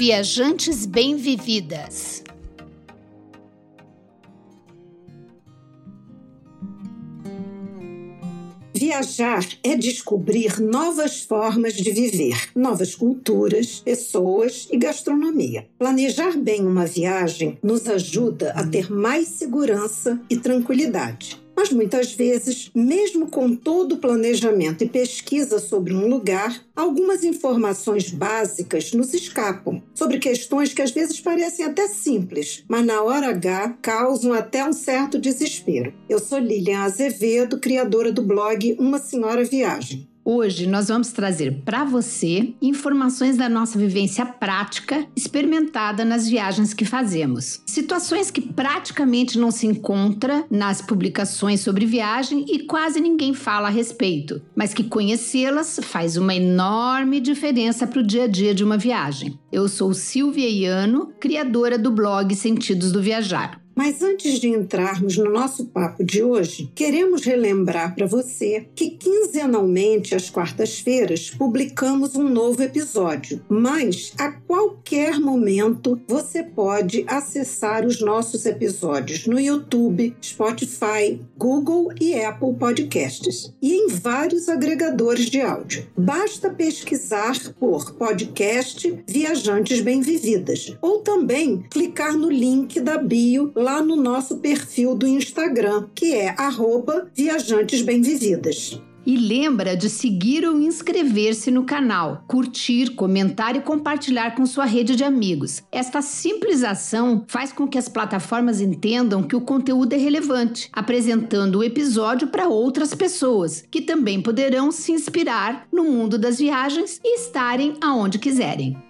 Viajantes Bem-Vividas. Viajar é descobrir novas formas de viver, novas culturas, pessoas e gastronomia. Planejar bem uma viagem nos ajuda a ter mais segurança e tranquilidade. Mas muitas vezes, mesmo com todo o planejamento e pesquisa sobre um lugar, algumas informações básicas nos escapam sobre questões que às vezes parecem até simples, mas na hora H causam até um certo desespero. Eu sou Lilian Azevedo, criadora do blog Uma Senhora Viagem. Hoje nós vamos trazer para você informações da nossa vivência prática experimentada nas viagens que fazemos. Situações que praticamente não se encontra nas publicações sobre viagem e quase ninguém fala a respeito, mas que conhecê-las faz uma enorme diferença para o dia a dia de uma viagem. Eu sou Silvia Iano, criadora do blog Sentidos do Viajar. Mas antes de entrarmos no nosso papo de hoje, queremos relembrar para você que quinzenalmente, às quartas-feiras, publicamos um novo episódio. Mas a qualquer momento você pode acessar os nossos episódios no YouTube, Spotify, Google e Apple Podcasts e em vários agregadores de áudio. Basta pesquisar por podcast Viajantes Bem-Vividas ou também clicar no link da bio lá lá no nosso perfil do Instagram, que é @viajantesbemvividas. E lembra de seguir ou inscrever-se no canal, curtir, comentar e compartilhar com sua rede de amigos. Esta simples ação faz com que as plataformas entendam que o conteúdo é relevante, apresentando o episódio para outras pessoas, que também poderão se inspirar no mundo das viagens e estarem aonde quiserem.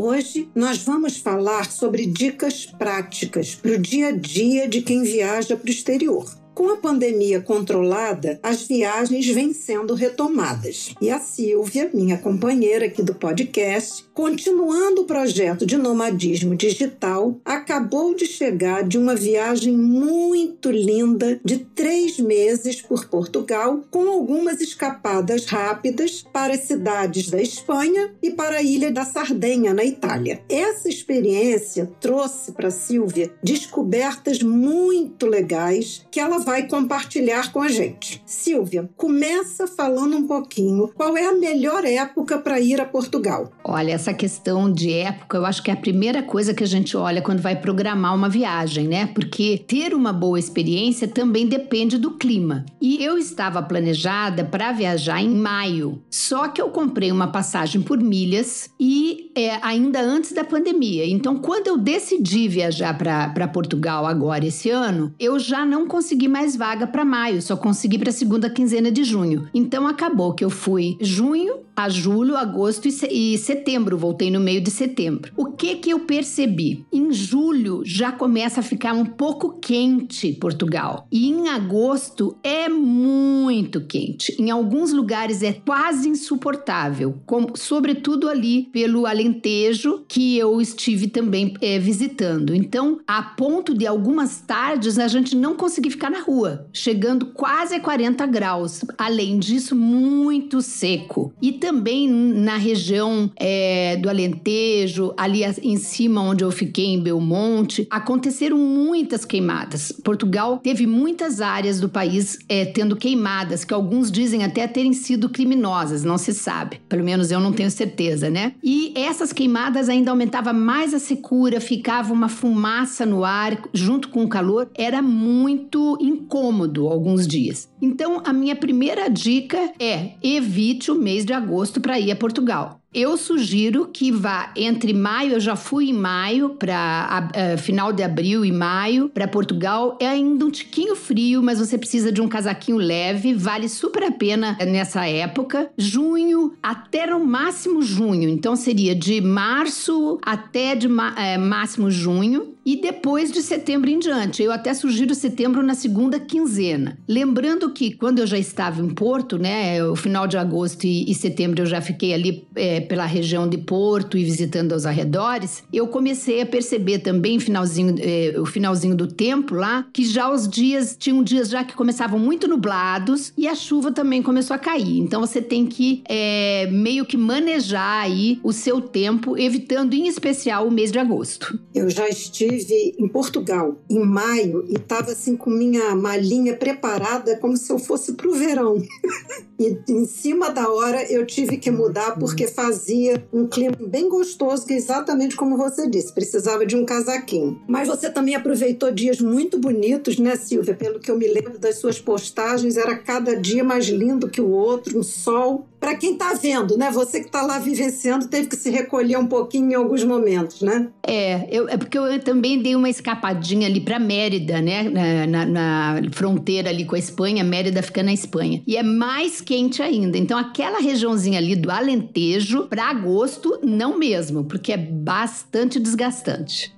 Hoje nós vamos falar sobre dicas práticas para o dia a dia de quem viaja para o exterior. Com a pandemia controlada, as viagens vêm sendo retomadas. E a Silvia, minha companheira aqui do podcast, continuando o projeto de nomadismo digital, acabou de chegar de uma viagem muito linda de três meses por Portugal, com algumas escapadas rápidas para as cidades da Espanha e para a ilha da Sardenha, na Itália. Essa experiência trouxe para Silvia descobertas muito legais que ela vai compartilhar com a gente. Silvia, começa falando um pouquinho qual é a melhor época para ir a Portugal. Olha, essa questão de época, eu acho que é a primeira coisa que a gente olha quando vai programar uma viagem, né? Porque ter uma boa experiência também depende do clima. E eu estava planejada para viajar em maio, só que eu comprei uma passagem por milhas e é, ainda antes da pandemia. Então, quando eu decidi viajar para Portugal agora esse ano, eu já não consegui mais vaga para maio, só consegui para segunda quinzena de junho. Então acabou que eu fui junho, a julho, agosto e setembro. Voltei no meio de setembro. O que que eu percebi? Em julho já começa a ficar um pouco quente Portugal. E em agosto é muito quente. Em alguns lugares é quase insuportável, como, sobretudo ali pelo Alentejo, que eu estive também é, visitando. Então, a ponto de algumas tardes a gente não conseguir ficar na rua, chegando quase a 40 graus. Além disso, muito seco. E também na região é, do Alentejo, ali em cima onde eu fiquei, em Belmonte, aconteceram muitas queimadas. Portugal teve muitas áreas do país é, tendo queimadas, que alguns dizem até terem sido criminosas, não se sabe. Pelo menos eu não tenho certeza, né? E essas queimadas ainda aumentava mais a secura, ficava uma fumaça no ar junto com o calor, era muito incômodo alguns dias. Então, a minha primeira dica é evite o mês de agosto para ir a Portugal. Eu sugiro que vá entre maio, eu já fui em maio, para uh, final de abril e maio, para Portugal. É ainda um tiquinho frio, mas você precisa de um casaquinho leve, vale super a pena nessa época. Junho até no máximo junho, então seria de março até de é, máximo junho e depois de setembro em diante. Eu até sugiro setembro na segunda quinzena. Lembrando que quando eu já estava em Porto, né, o final de agosto e, e setembro eu já fiquei ali. É, pela região de Porto e visitando os arredores, eu comecei a perceber também finalzinho, é, o finalzinho do tempo lá, que já os dias tinham dias já que começavam muito nublados e a chuva também começou a cair. Então você tem que é, meio que manejar aí o seu tempo, evitando em especial o mês de agosto. Eu já estive em Portugal em maio e estava assim com minha malinha preparada como se eu fosse para o verão. e em cima da hora eu tive que mudar porque fazia um clima bem gostoso, que é exatamente como você disse, precisava de um casaquinho. Mas você também aproveitou dias muito bonitos, né, Silvia? Pelo que eu me lembro das suas postagens, era cada dia mais lindo que o outro, um sol para quem está vendo, né? Você que está lá vivenciando teve que se recolher um pouquinho em alguns momentos, né? É, eu, é porque eu também dei uma escapadinha ali para Mérida, né? Na, na, na, fronteira ali com a Espanha, Mérida fica na Espanha. E é mais quente ainda. Então, aquela regiãozinha ali do Alentejo, para agosto, não mesmo, porque é bastante desgastante.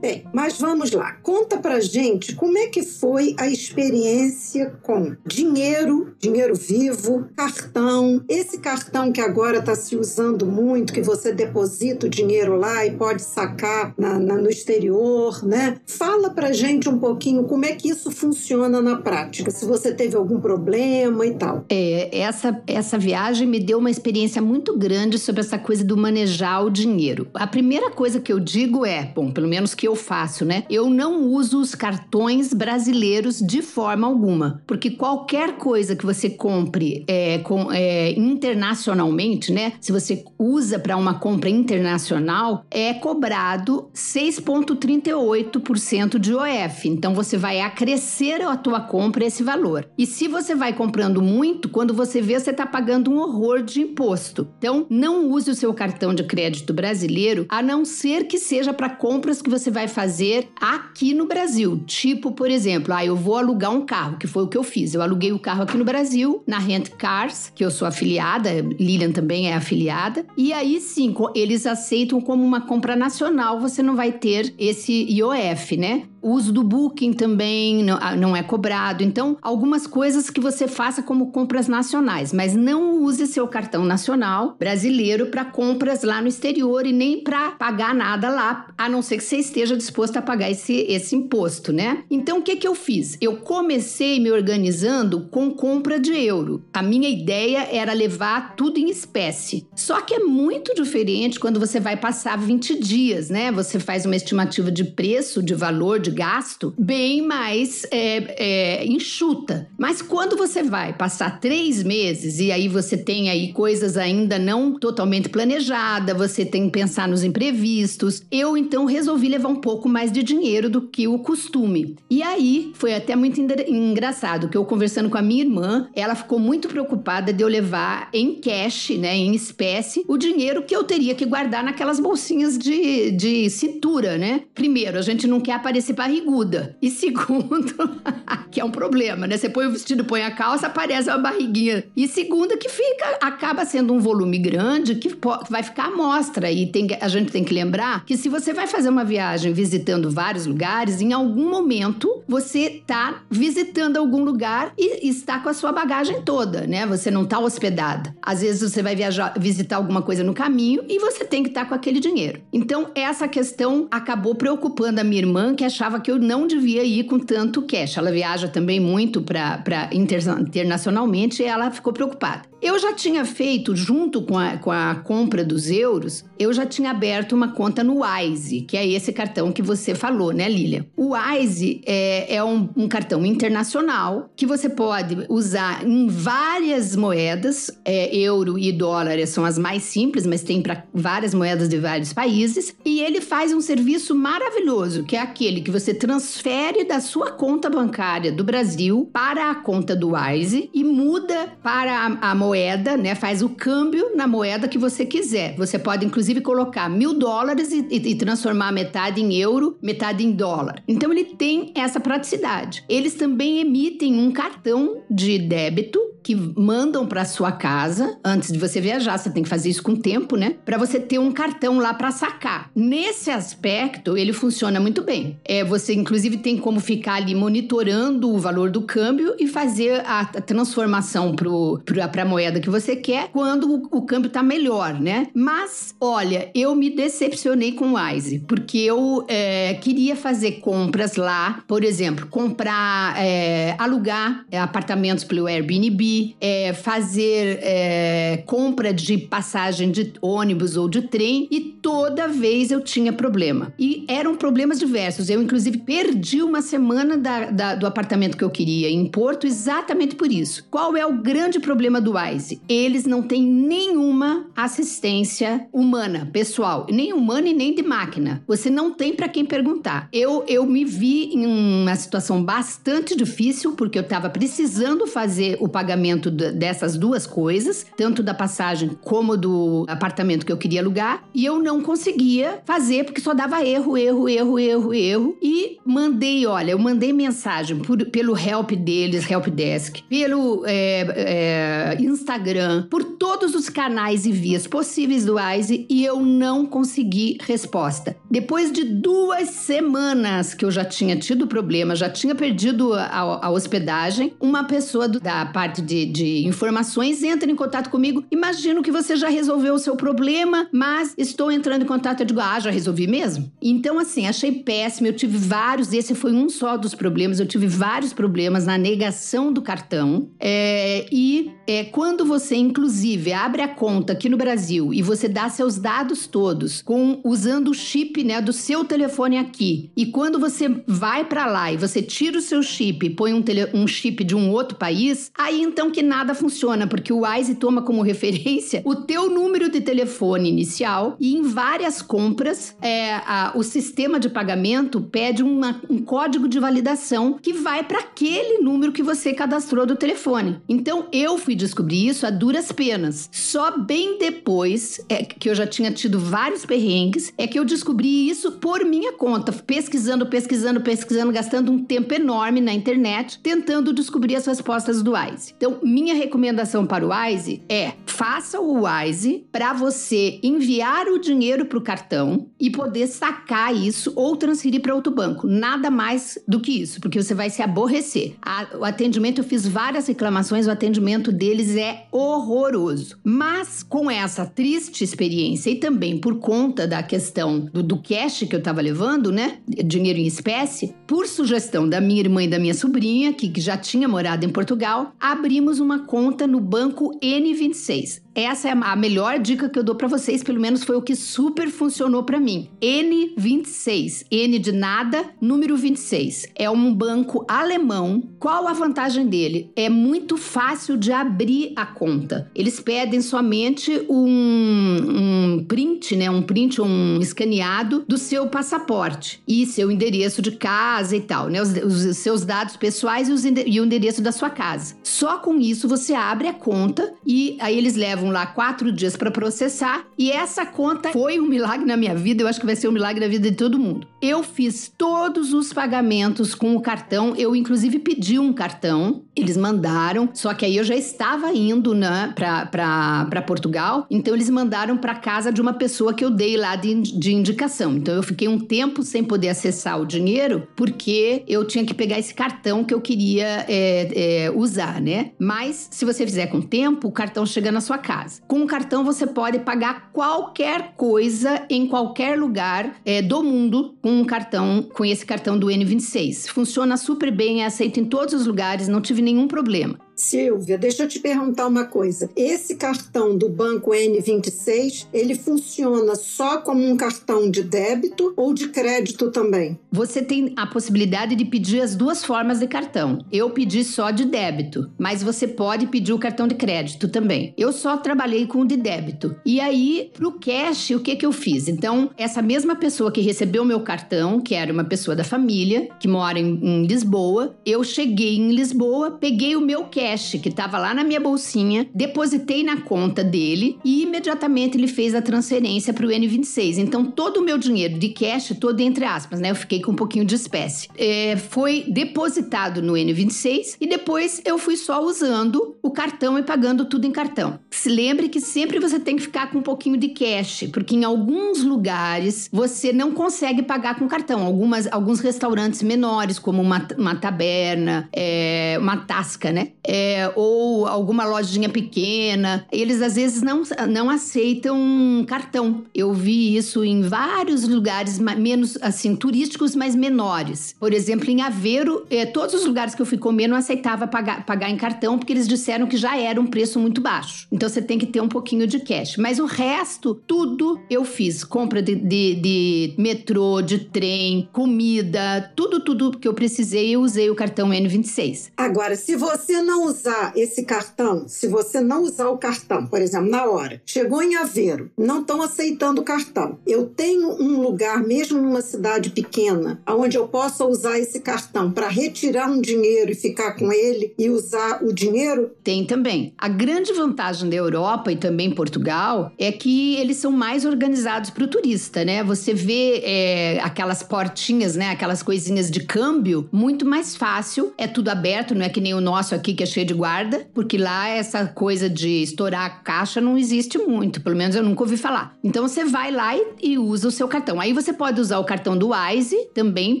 Bem, mas vamos lá. Conta pra gente como é que foi a experiência com dinheiro, dinheiro vivo, cartão. Esse cartão que agora está se usando muito, que você deposita o dinheiro lá e pode sacar na, na, no exterior, né? Fala pra gente um pouquinho como é que isso funciona na prática, se você teve algum problema e tal. É, essa, essa viagem me deu uma experiência muito grande sobre essa coisa do manejar o dinheiro. A primeira coisa que eu digo é, bom, pelo menos que eu eu faço, né? Eu não uso os cartões brasileiros de forma alguma, porque qualquer coisa que você compre é, com, é, internacionalmente, né? Se você usa para uma compra internacional, é cobrado 6,38% de OF. Então você vai acrescer a tua compra esse valor. E se você vai comprando muito, quando você vê, você está pagando um horror de imposto. Então não use o seu cartão de crédito brasileiro, a não ser que seja para compras que você vai vai fazer aqui no Brasil. Tipo, por exemplo, ah, eu vou alugar um carro, que foi o que eu fiz. Eu aluguei o carro aqui no Brasil, na Rent Cars, que eu sou afiliada, Lilian também é afiliada. E aí sim, eles aceitam como uma compra nacional, você não vai ter esse IOF, né? O uso do Booking também não, ah, não é cobrado. Então, algumas coisas que você faça como compras nacionais, mas não use seu cartão nacional brasileiro para compras lá no exterior e nem para pagar nada lá, a não ser que você esteja disposto a pagar esse, esse imposto, né? Então, o que, que eu fiz? Eu comecei me organizando com compra de euro. A minha ideia era levar tudo em espécie. Só que é muito diferente quando você vai passar 20 dias, né? Você faz uma estimativa de preço, de valor, de gasto bem mais é, é, enxuta. Mas quando você vai passar três meses e aí você tem aí coisas ainda não totalmente planejadas, você tem que pensar nos imprevistos, eu então resolvi levar um pouco mais de dinheiro do que o costume. E aí foi até muito engraçado que eu conversando com a minha irmã, ela ficou muito preocupada de eu levar em cash, né, em espécie, o dinheiro que eu teria que guardar naquelas bolsinhas de, de cintura, né? Primeiro, a gente não quer aparecer barriguda. E segundo, que é um problema, né? Você põe o vestido, põe a calça, aparece uma barriguinha. E segundo, que fica, acaba sendo um volume grande que vai ficar à mostra. E tem, a gente tem que lembrar que se você vai fazer uma viagem visitando vários lugares, em algum momento você está visitando algum lugar e está com a sua bagagem toda, né? Você não está hospedada. Às vezes você vai viajar, visitar alguma coisa no caminho e você tem que estar tá com aquele dinheiro. Então, essa questão acabou preocupando a minha irmã, que achava achava que eu não devia ir com tanto cash. Ela viaja também muito para internacionalmente e ela ficou preocupada. Eu já tinha feito, junto com a, com a compra dos euros, eu já tinha aberto uma conta no Wise, que é esse cartão que você falou, né, Lilia? O Wise é, é um, um, cartão internacional que você pode usar em várias moedas, é, euro e dólar são as mais simples, mas tem para várias moedas de vários países, e ele faz um serviço maravilhoso, que é aquele que você transfere da sua conta bancária do Brasil para a conta do Wise e muda para a, a moeda moeda, né? Faz o câmbio na moeda que você quiser. Você pode, inclusive, colocar mil dólares e, e, e transformar metade em euro, metade em dólar. Então, ele tem essa praticidade. Eles também emitem um cartão de débito que mandam para sua casa antes de você viajar. Você tem que fazer isso com tempo, né? Para você ter um cartão lá para sacar. Nesse aspecto, ele funciona muito bem. É, você inclusive tem como ficar ali monitorando o valor do câmbio e fazer a, transformação para a moeda que você quer quando o, o câmbio está melhor, né? Mas, olha, eu me decepcionei com o Wise, porque eu é, queria fazer compras lá, por exemplo, comprar, é, alugar apartamentos pelo Airbnb, é, fazer é, compra de passagem de ônibus ou de trem e toda vez eu tinha problema. E eram problemas diversos. Eu, inclusive, perdi uma semana da, da, do apartamento que eu queria em Porto exatamente por isso. Qual é o grande problema do Wise? Eles não têm nenhuma assistência humana, pessoal, nem humana e nem de máquina. Você não tem para quem perguntar. Eu, eu me vi em uma situação bastante difícil porque eu estava precisando fazer o pagamento dessas duas coisas, tanto da passagem como do apartamento que eu queria alugar, e eu não conseguia fazer porque só dava erro, erro, erro, erro, erro. E mandei, olha, eu mandei mensagem por, pelo help deles, help desk, pelo é, é, Instagram, por todos os canais e vias possíveis do Wise e eu não consegui resposta. Depois de duas semanas que eu já tinha tido problema, já tinha perdido a, a hospedagem, uma pessoa do, da parte de, de informações entra em contato comigo. Imagino que você já resolveu o seu problema, mas estou entrando em contato. Eu digo, ah, já resolvi mesmo? Então, assim, achei péssimo. Eu tive vários, esse foi um só dos problemas. Eu tive vários problemas na negação do cartão. É, e é, quando você, inclusive, abre a conta aqui no Brasil e você dá seus dados todos com usando o chip né, do seu telefone aqui, e quando você vai para lá e você tira o seu chip e põe um, tele, um chip de um outro país, aí então que nada funciona, porque o Wise toma como referência o teu número de telefone inicial e em várias compras é, a, o sistema de pagamento pede uma, um código de validação que vai para aquele número que você cadastrou do telefone. Então eu fui descobrir isso a duras penas. Só bem depois é, que eu já tinha tido vários perrengues é que eu descobri isso por minha conta, pesquisando, pesquisando, pesquisando, gastando um tempo enorme na internet, tentando descobrir as respostas do Wise. Então, minha recomendação para o Wise é: faça o Wise para você enviar o dinheiro para o cartão e poder sacar isso ou transferir para outro banco. Nada mais do que isso, porque você vai se aborrecer. A, o atendimento, eu fiz várias reclamações, o atendimento deles é horroroso. Mas com essa triste experiência e também por conta da questão do, do cash que eu estava levando, né? Dinheiro em espécie, por sugestão da minha irmã e da minha sobrinha, que, que já tinha morado em Portugal, abrimos uma conta no banco N26. Essa é a melhor dica que eu dou para vocês, pelo menos foi o que super funcionou para mim. N26, N de nada, número 26. É um banco alemão. Qual a vantagem dele? É muito fácil de abrir a conta. Eles pedem somente um, um print, né, um print, um escaneado do seu passaporte e seu endereço de casa e tal, né, os, os seus dados pessoais e, os, e o endereço da sua casa. Só com isso você abre a conta e aí eles levam levam lá quatro dias para processar. E essa conta foi um milagre na minha vida, eu acho que vai ser um milagre na vida de todo mundo. Eu fiz todos os pagamentos com o cartão, eu inclusive pedi um cartão, eles mandaram, só que aí eu já estava indo né, para Portugal, então eles mandaram para casa de uma pessoa que eu dei lá de, de indicação. Então eu fiquei um tempo sem poder acessar o dinheiro, porque eu tinha que pegar esse cartão que eu queria é, é, usar, né? Mas se você fizer com tempo, o cartão chega na sua casa. Com o cartão você pode pagar qualquer coisa em qualquer lugar é, do mundo com um cartão, com esse cartão do N26. Funciona super bem, é aceito em todos os lugares, não tive nenhum problema. Silvia, deixa eu te perguntar uma coisa. Esse cartão do Banco N26, ele funciona só como um cartão de débito ou de crédito também? Você tem a possibilidade de pedir as duas formas de cartão. Eu pedi só de débito, mas você pode pedir o cartão de crédito também. Eu só trabalhei com o de débito. E aí, pro cash, o que que eu fiz? Então, essa mesma pessoa que recebeu meu cartão, que era uma pessoa da família, que mora em, em Lisboa, eu cheguei em Lisboa, peguei o meu cash cash que estava lá na minha bolsinha, depositei na conta dele e imediatamente ele fez a transferência para o N26. Então todo o meu dinheiro de cash, todo entre aspas, né? Eu fiquei com um pouquinho de espécie. É, foi depositado no N26 e depois eu fui só usando o cartão e pagando tudo em cartão. Se lembre que sempre você tem que ficar com um pouquinho de cash, porque em alguns lugares você não consegue pagar com cartão. Algumas, alguns restaurantes menores, como uma, uma taberna, é, uma tasca, né? É, ou alguma lojinha pequena, eles às vezes não, não aceitam cartão. Eu vi isso em vários lugares menos assim turísticos, mas menores. Por exemplo, em Aveiro, é, todos os lugares que eu fui comer não aceitava pagar, pagar em cartão porque eles disseram que já era um preço muito baixo. Então você tem que ter um pouquinho de cash. Mas o resto, tudo eu fiz. Compra de, de, de metrô, de trem, comida, tudo, tudo que eu precisei, eu usei o cartão N26. Agora, se você não usar esse cartão, se você não usar o cartão, por exemplo, na hora, chegou em Aveiro, não estão aceitando o cartão. Eu tenho um lugar, mesmo numa cidade pequena, onde eu possa usar esse cartão para retirar um dinheiro e ficar com ele e usar o dinheiro? Tem também. A grande vantagem da Europa e também Portugal é que eles são mais organizados para o turista, né? Você vê é, aquelas portinhas, né? Aquelas coisinhas de câmbio muito mais fácil. É tudo aberto, não é que nem o nosso aqui que é cheio de guarda, porque lá essa coisa de estourar a caixa não existe muito. Pelo menos eu nunca ouvi falar. Então você vai lá e, e usa o seu cartão. Aí você pode usar o cartão do Wise também,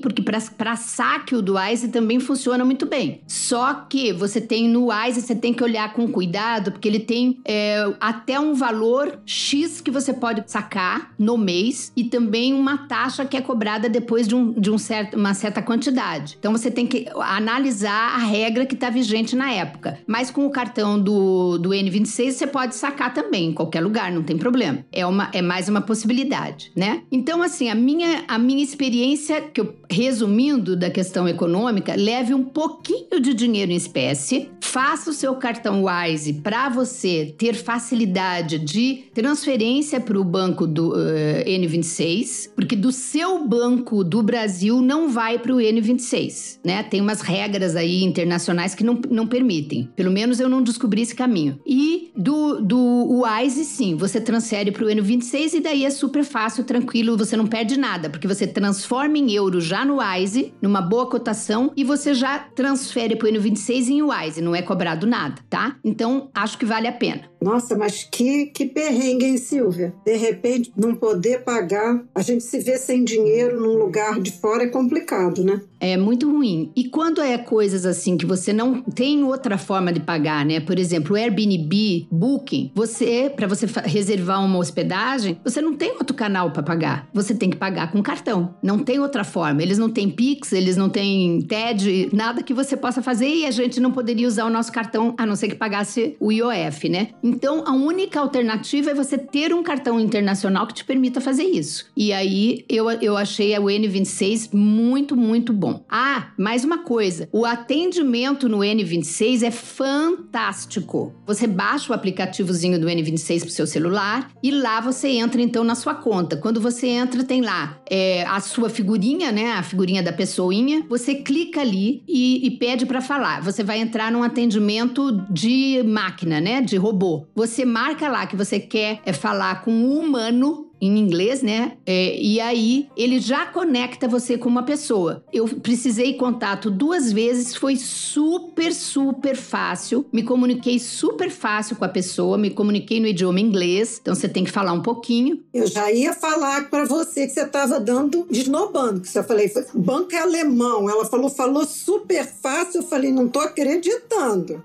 porque para saque o do Wise também funciona muito bem. Só que você tem no Wise, você tem que olhar com cuidado, porque ele tem é, até um valor X que você pode sacar no mês e também uma taxa que é cobrada depois de, um, de um certo, uma certa quantidade. Então você tem que analisar a regra que está vigente na época. Mas com o cartão do, do N26 você pode sacar também em qualquer lugar, não tem problema. É, uma, é mais uma possibilidade, né? Então, assim, a minha, a minha experiência, que eu, resumindo da questão econômica, leve um pouquinho de dinheiro em espécie, faça o seu cartão Wise para você ter facilidade de transferência para o banco do uh, N26, porque do seu banco do Brasil não vai para o N26, né? Tem umas regras aí internacionais que não, não permitem. Pelo menos eu não descobri esse caminho. E do, do Wise, sim, você transfere para o N26 e daí é super fácil, tranquilo, você não perde nada, porque você transforma em euro já no Wise, numa boa cotação, e você já transfere para o N26 em Wise, não é cobrado nada, tá? Então, acho que vale a pena. Nossa, mas que, que perrengue, hein, Silvia? De repente, não poder pagar, a gente se vê sem dinheiro num lugar de fora é complicado, né? É muito ruim. E quando é coisas assim que você não tem outra forma de pagar, né? Por exemplo, Airbnb, Booking, você, para você reservar uma hospedagem, você não tem outro canal para pagar. Você tem que pagar com cartão. Não tem outra forma. Eles não têm Pix, eles não têm TED, nada que você possa fazer e a gente não poderia usar o nosso cartão a não ser que pagasse o IOF, né? Então, a única alternativa é você ter um cartão internacional que te permita fazer isso. E aí, eu, eu achei o N26 muito, muito bom. Ah, mais uma coisa. O atendimento no N26 é fantástico. Você baixa o aplicativozinho do N26 pro seu celular e lá você entra, então, na sua conta. Quando você entra, tem lá é, a sua figurinha, né? A figurinha da pessoinha. Você clica ali e, e pede para falar. Você vai entrar num atendimento de máquina, né? De robô. Você marca lá que você quer é, falar com um humano em inglês, né? É, e aí ele já conecta você com uma pessoa. Eu precisei contato duas vezes, foi super, super fácil. Me comuniquei super fácil com a pessoa, me comuniquei no idioma inglês, então você tem que falar um pouquinho. Eu já ia falar para você que você estava dando desnobando, que você falei, banco é alemão. Ela falou, falou super fácil. Eu falei, não tô acreditando.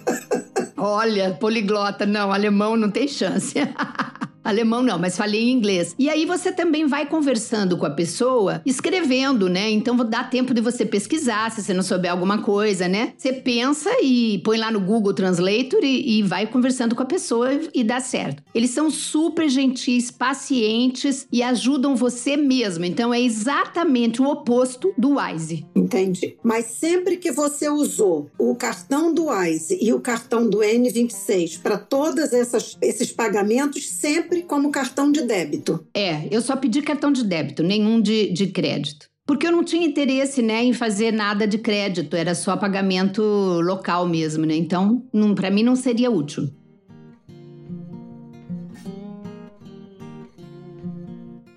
Olha, poliglota, não, alemão não tem chance. Alemão não, mas falei em inglês. E aí você também vai conversando com a pessoa, escrevendo, né? Então dá tempo de você pesquisar, se você não souber alguma coisa, né? Você pensa e põe lá no Google Translator e, e vai conversando com a pessoa e dá certo. Eles são super gentis, pacientes e ajudam você mesmo. Então é exatamente o oposto do Wise. Entendi. Mas sempre que você usou o cartão do Wise e o cartão do N26 para todos esses pagamentos, sempre como cartão de débito. É, eu só pedi cartão de débito, nenhum de, de crédito. porque eu não tinha interesse, né, em fazer nada de crédito, era só pagamento local mesmo, né? Então, para mim não seria útil.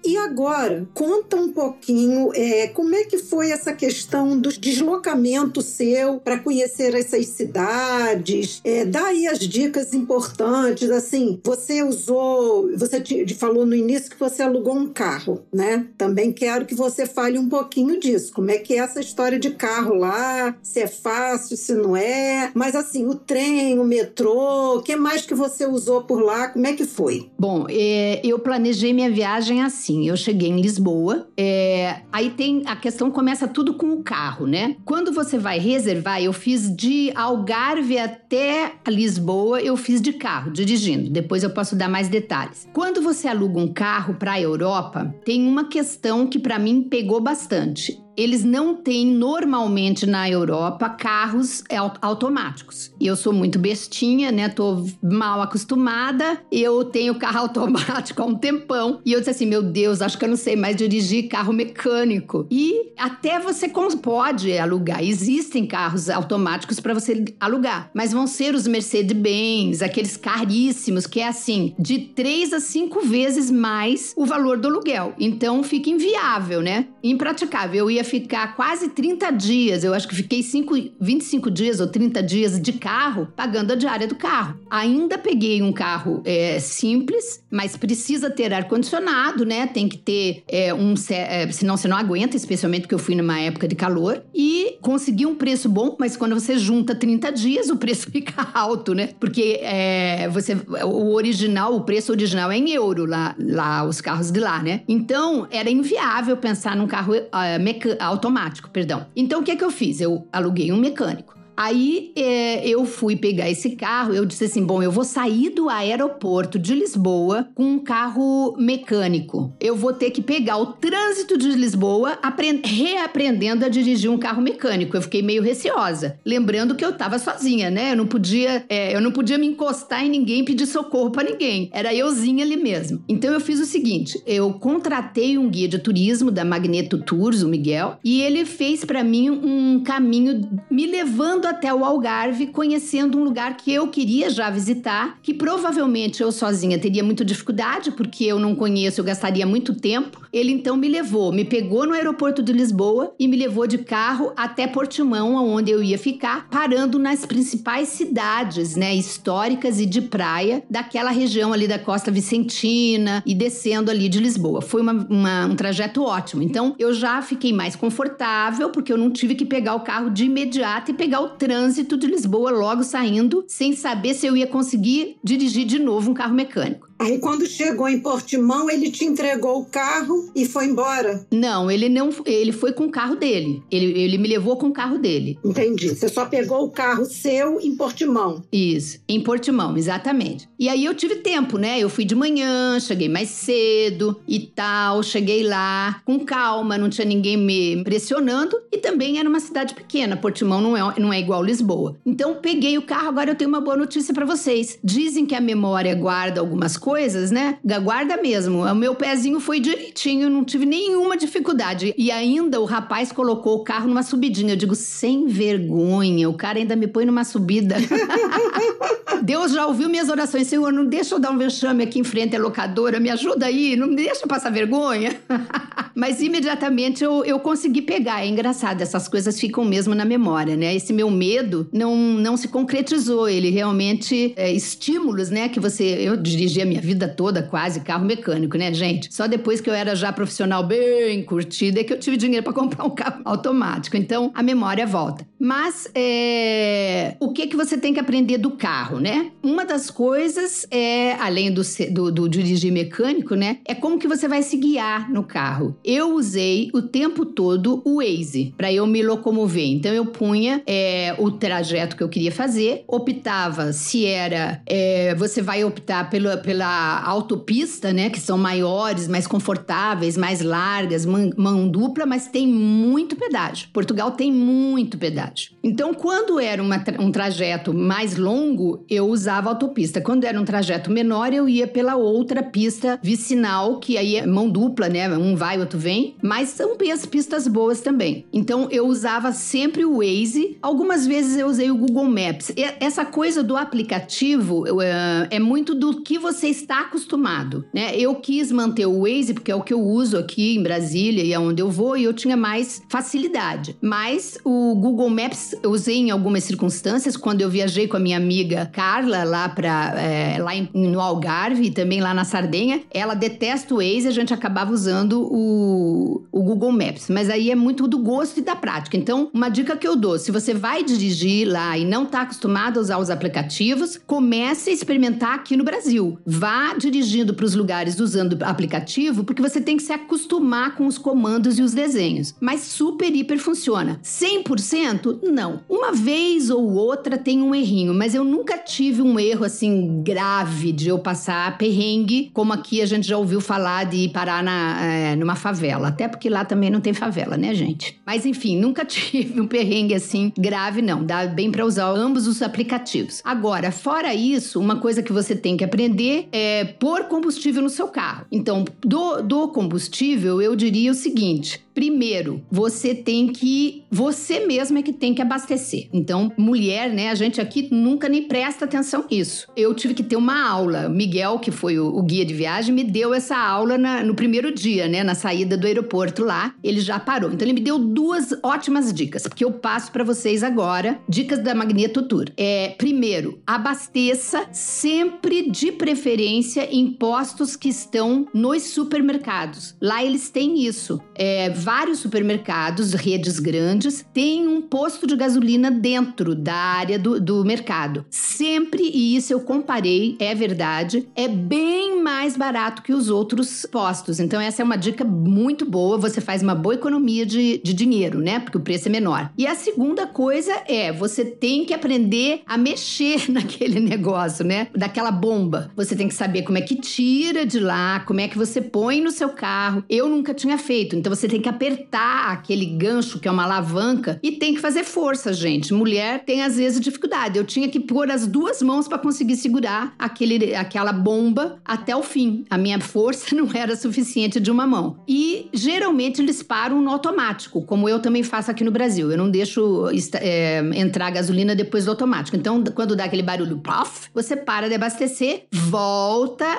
E agora, conta um pouquinho é, como é que foi essa questão do deslocamento seu para conhecer essas cidades. É, dá aí as dicas importantes. Assim, você usou, você te, falou no início que você alugou um carro, né? Também quero que você fale um pouquinho disso. Como é que é essa história de carro lá? Se é fácil, se não é? Mas assim, o trem, o metrô, o que mais que você usou por lá? Como é que foi? Bom, é, eu planejei minha viagem assim assim, eu cheguei em Lisboa, é, aí tem a questão começa tudo com o carro, né? Quando você vai reservar, eu fiz de Algarve até Lisboa, eu fiz de carro, dirigindo. Depois eu posso dar mais detalhes. Quando você aluga um carro para a Europa, tem uma questão que para mim pegou bastante eles não têm normalmente na Europa carros automáticos. Eu sou muito bestinha, né? Tô mal acostumada. Eu tenho carro automático há um tempão. E eu disse assim: meu Deus, acho que eu não sei mais dirigir carro mecânico. E até você pode alugar. Existem carros automáticos para você alugar. Mas vão ser os Mercedes-Benz, aqueles caríssimos, que é assim, de três a cinco vezes mais o valor do aluguel. Então fica inviável, né? Impraticável. Eu ia ficar quase 30 dias, eu acho que fiquei 5, 25 dias ou 30 dias de carro pagando a diária do carro. Ainda peguei um carro é, simples, mas precisa ter ar-condicionado, né? Tem que ter é, um. É, senão você não aguenta, especialmente porque eu fui numa época de calor. E consegui um preço bom, mas quando você junta 30 dias, o preço fica alto, né? Porque é, você, o original, o preço original é em euro lá, lá, os carros de lá, né? Então era inviável pensar num carro uh, automático, perdão. Então o que é que eu fiz? Eu aluguei um mecânico. Aí é, eu fui pegar esse carro, eu disse assim: bom, eu vou sair do aeroporto de Lisboa com um carro mecânico. Eu vou ter que pegar o trânsito de Lisboa reaprendendo a dirigir um carro mecânico. Eu fiquei meio receosa, lembrando que eu estava sozinha, né? Eu não podia, é, eu não podia me encostar em ninguém, pedir socorro para ninguém. Era euzinha ali mesmo. Então eu fiz o seguinte: eu contratei um guia de turismo da Magneto Tours, o Miguel, e ele fez para mim um caminho me levando indo até o Algarve, conhecendo um lugar que eu queria já visitar, que provavelmente eu sozinha teria muita dificuldade, porque eu não conheço, eu gastaria muito tempo. Ele então me levou, me pegou no aeroporto de Lisboa e me levou de carro até Portimão, onde eu ia ficar, parando nas principais cidades, né, históricas e de praia daquela região ali da Costa Vicentina e descendo ali de Lisboa. Foi uma, uma, um trajeto ótimo. Então eu já fiquei mais confortável porque eu não tive que pegar o carro de imediato e pegar o trânsito de Lisboa logo saindo, sem saber se eu ia conseguir dirigir de novo um carro mecânico. Aí quando chegou em Portimão, ele te entregou o carro e foi embora? Não, ele não, ele foi com o carro dele. Ele, ele me levou com o carro dele. Entendi. Você só pegou o carro seu em Portimão. Isso, em Portimão, exatamente. E aí eu tive tempo, né? Eu fui de manhã, cheguei mais cedo e tal, cheguei lá com calma, não tinha ninguém me pressionando e também era uma cidade pequena. Portimão não é, não é igual Lisboa. Então peguei o carro, agora eu tenho uma boa notícia para vocês. Dizem que a memória guarda algumas coisas coisas, né? Guarda mesmo. O meu pezinho foi direitinho, não tive nenhuma dificuldade. E ainda o rapaz colocou o carro numa subidinha. Eu digo, sem vergonha, o cara ainda me põe numa subida. Deus já ouviu minhas orações. Senhor, não deixa eu dar um vexame aqui em frente à locadora, me ajuda aí, não me deixa passar vergonha. Mas imediatamente eu, eu consegui pegar. É engraçado, essas coisas ficam mesmo na memória, né? Esse meu medo não, não se concretizou. Ele realmente é, estímulos, né? Que você. Eu dirigi a minha vida toda quase carro mecânico, né, gente? Só depois que eu era já profissional bem curtida é que eu tive dinheiro para comprar um carro automático. Então a memória volta. Mas é... o que que você tem que aprender do carro, né? Uma das coisas é, além do, do, do dirigir mecânico, né? É como que você vai se guiar no carro. Eu usei o tempo todo o Waze para eu me locomover. Então eu punha é, o trajeto que eu queria fazer, optava se era é, você vai optar pela, pela autopista, né, que são maiores, mais confortáveis, mais largas, mão, dupla, mas tem muito pedágio. Portugal tem muito pedágio. Então, quando era uma, um trajeto mais longo, eu usava autopista. Quando era um trajeto menor, eu ia pela outra pista vicinal, que aí é mão dupla, né? Um vai, outro vem, mas são pistas boas também. Então eu usava sempre o Waze, algumas vezes eu usei o Google Maps. E essa coisa do aplicativo é, é muito do que você está acostumado, né? Eu quis manter o Waze porque é o que eu uso aqui em Brasília e aonde eu vou e eu tinha mais facilidade. Mas o Google Maps eu usei em algumas circunstâncias quando eu viajei com a minha amiga Carla lá para é, lá em, no Algarve e também lá na Sardenha. Ela detesta o Waze, a gente acabava usando o, o Google Maps. Mas aí é muito do gosto e da prática. Então, uma dica que eu dou: se você vai dirigir lá e não está acostumado a usar os aplicativos, comece a experimentar aqui no Brasil. Vá dirigindo para os lugares usando aplicativo, porque você tem que se acostumar com os comandos e os desenhos. Mas super, hiper funciona. 100%? Não. Uma vez ou outra tem um errinho, mas eu nunca tive um erro assim grave de eu passar perrengue, como aqui a gente já ouviu falar de parar na, é, numa favela. Até porque lá também não tem favela, né, gente? Mas enfim, nunca tive um perrengue assim grave, não. Dá bem para usar ambos os aplicativos. Agora, fora isso, uma coisa que você tem que aprender é pôr combustível no seu carro. Então, do, do combustível, eu diria o seguinte: Primeiro, você tem que. Você mesmo é que tem que abastecer. Então, mulher, né? A gente aqui nunca nem presta atenção nisso. Eu tive que ter uma aula. Miguel, que foi o, o guia de viagem, me deu essa aula na, no primeiro dia, né? Na saída do aeroporto lá. Ele já parou. Então, ele me deu duas ótimas dicas, que eu passo para vocês agora. Dicas da Magneto Tour. É, primeiro, abasteça sempre de preferência em postos que estão nos supermercados. Lá eles têm isso. É, vários supermercados, redes grandes, têm um posto de gasolina dentro da área do, do mercado. Sempre, e isso eu comparei, é verdade, é bem mais barato que os outros postos. Então, essa é uma dica muito boa. Você faz uma boa economia de, de dinheiro, né? Porque o preço é menor. E a segunda coisa é: você tem que aprender a mexer naquele negócio, né? Daquela bomba. Você tem que saber como é que tira de lá, como é que você põe no seu carro. Eu nunca tinha feito, então você tem que apertar aquele gancho que é uma alavanca e tem que fazer força, gente. Mulher tem às vezes dificuldade. Eu tinha que pôr as duas mãos para conseguir segurar aquele, aquela bomba até o fim. A minha força não era suficiente de uma mão. E geralmente eles param no automático, como eu também faço aqui no Brasil. Eu não deixo é, entrar gasolina depois do automático. Então, quando dá aquele barulho, puff, você para de abastecer, volta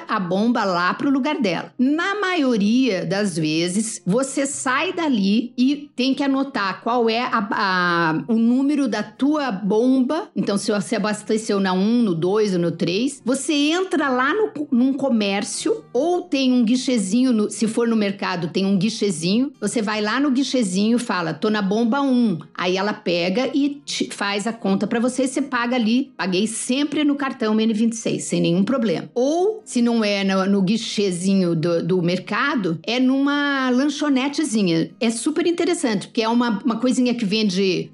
a bomba lá para o lugar dela. Na maioria das vezes, você sai dali e tem que anotar qual é a, a, o número da tua bomba. Então, se você abasteceu na 1, no 2 ou no 3, você entra lá no, num comércio ou tem um guichezinho, no, se for no mercado, tem um guichezinho. Você vai lá no guichezinho fala, tô na bomba 1. Aí ela pega e faz a conta para você você paga ali. Paguei sempre no cartão N26, sem nenhum problema. Ou, se não é no, no guichezinho do, do mercado, é numa lanchonetezinha. É super interessante, porque é uma, uma coisinha que vende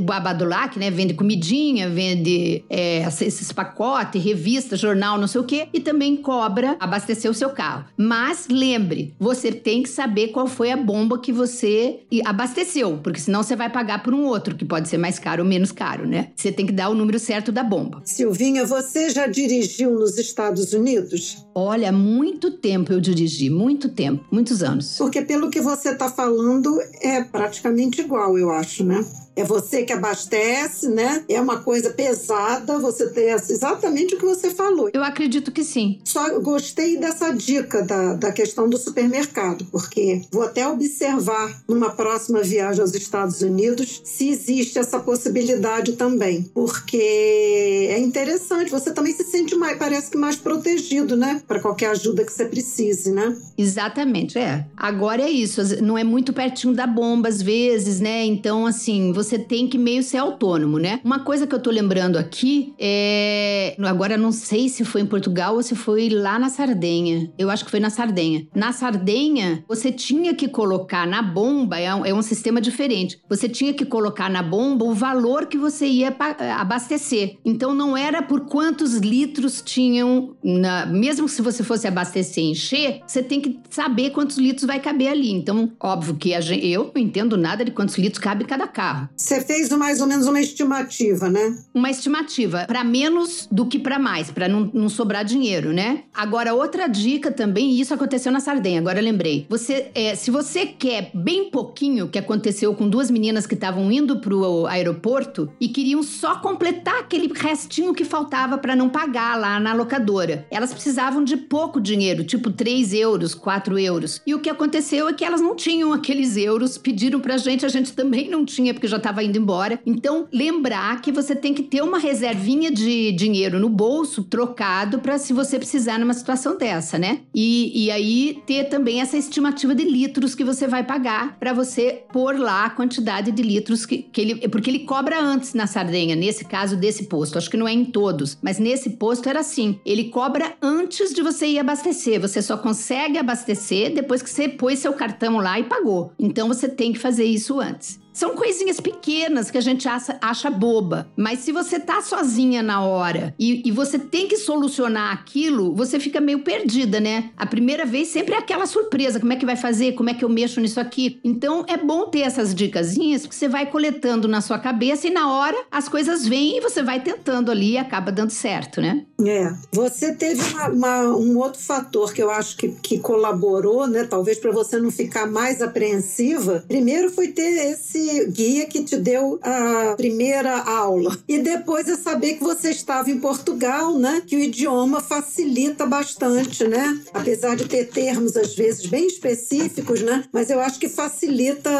babadulac, né? Vende comidinha, vende é, esses pacotes, revista, jornal, não sei o quê. E também cobra abastecer o seu carro. Mas lembre, você tem que saber qual foi a bomba que você abasteceu, porque senão você vai pagar por um outro, que pode ser mais caro ou menos caro, né? Você tem que dar o número certo da bomba. Silvinha, você já dirigiu nos Estados Unidos? Olha, muito tempo eu dirigi, muito tempo, muitos anos. Porque pelo que você está falando é praticamente igual, eu acho, né? É você que abastece, né? É uma coisa pesada, você tem exatamente o que você falou. Eu acredito que sim. Só gostei dessa dica da, da questão do supermercado, porque vou até observar numa próxima viagem aos Estados Unidos se existe essa possibilidade também, porque é interessante, você também se sente mais, parece que mais protegido, né? Para qualquer ajuda que você precise, né? Exatamente, é. Agora é isso, não é muito pertinho da bomba às vezes, né? Então, assim, você tem que meio ser autônomo, né? Uma coisa que eu tô lembrando aqui é. Agora não sei se foi em Portugal ou se foi lá na Sardenha. Eu acho que foi na Sardenha. Na Sardenha, você tinha que colocar na bomba, é um, é um sistema diferente. Você tinha que colocar na bomba o valor que você ia abastecer. Então não era por quantos litros tinham, na... mesmo se você fosse abastecer e encher, você tem que saber quantos litros vai caber ali. Então, óbvio que gente... eu não entendo nada de quantos litros cabe cada carro. Você fez mais ou menos uma estimativa, né? Uma estimativa, para menos do que para mais, para não, não sobrar dinheiro, né? Agora, outra dica também, e isso aconteceu na Sardenha, agora lembrei. Você, é, se você quer bem pouquinho, que aconteceu com duas meninas que estavam indo pro aeroporto e queriam só completar aquele restinho que faltava para não pagar lá na locadora. Elas precisavam de pouco dinheiro, tipo 3 euros, 4 euros. E o que aconteceu é que elas não tinham aqueles euros, pediram pra gente, a gente também não tinha, porque já estava indo embora. Então, lembrar que você tem que ter uma reservinha de dinheiro no bolso trocado para se você precisar numa situação dessa, né? E, e aí ter também essa estimativa de litros que você vai pagar para você pôr lá a quantidade de litros que, que ele. Porque ele cobra antes na Sardenha, nesse caso desse posto. Acho que não é em todos, mas nesse posto era assim. Ele cobra antes de você ir abastecer. Você só consegue abastecer depois que você pôs seu cartão lá e pagou. Então você tem que fazer isso antes. São coisinhas pequenas que a gente acha, acha boba. Mas se você tá sozinha na hora e, e, você tem que solucionar aquilo, você fica meio perdida, né? A primeira vez sempre é aquela surpresa: como é que vai fazer? Como é que eu mexo nisso aqui? Então é bom ter essas dicasinhas porque você vai coletando na sua cabeça e na hora as coisas vêm e você vai tentando ali e acaba dando certo, né? É. Você teve uma, uma, um outro fator que eu acho que, que colaborou, né? Talvez para você não ficar mais apreensiva. Primeiro foi ter esse guia que te deu a primeira aula. E depois é saber que você estava em Portugal, né? Que o idioma facilita bastante, né? Apesar de ter termos às vezes bem específicos, né? Mas eu acho que facilita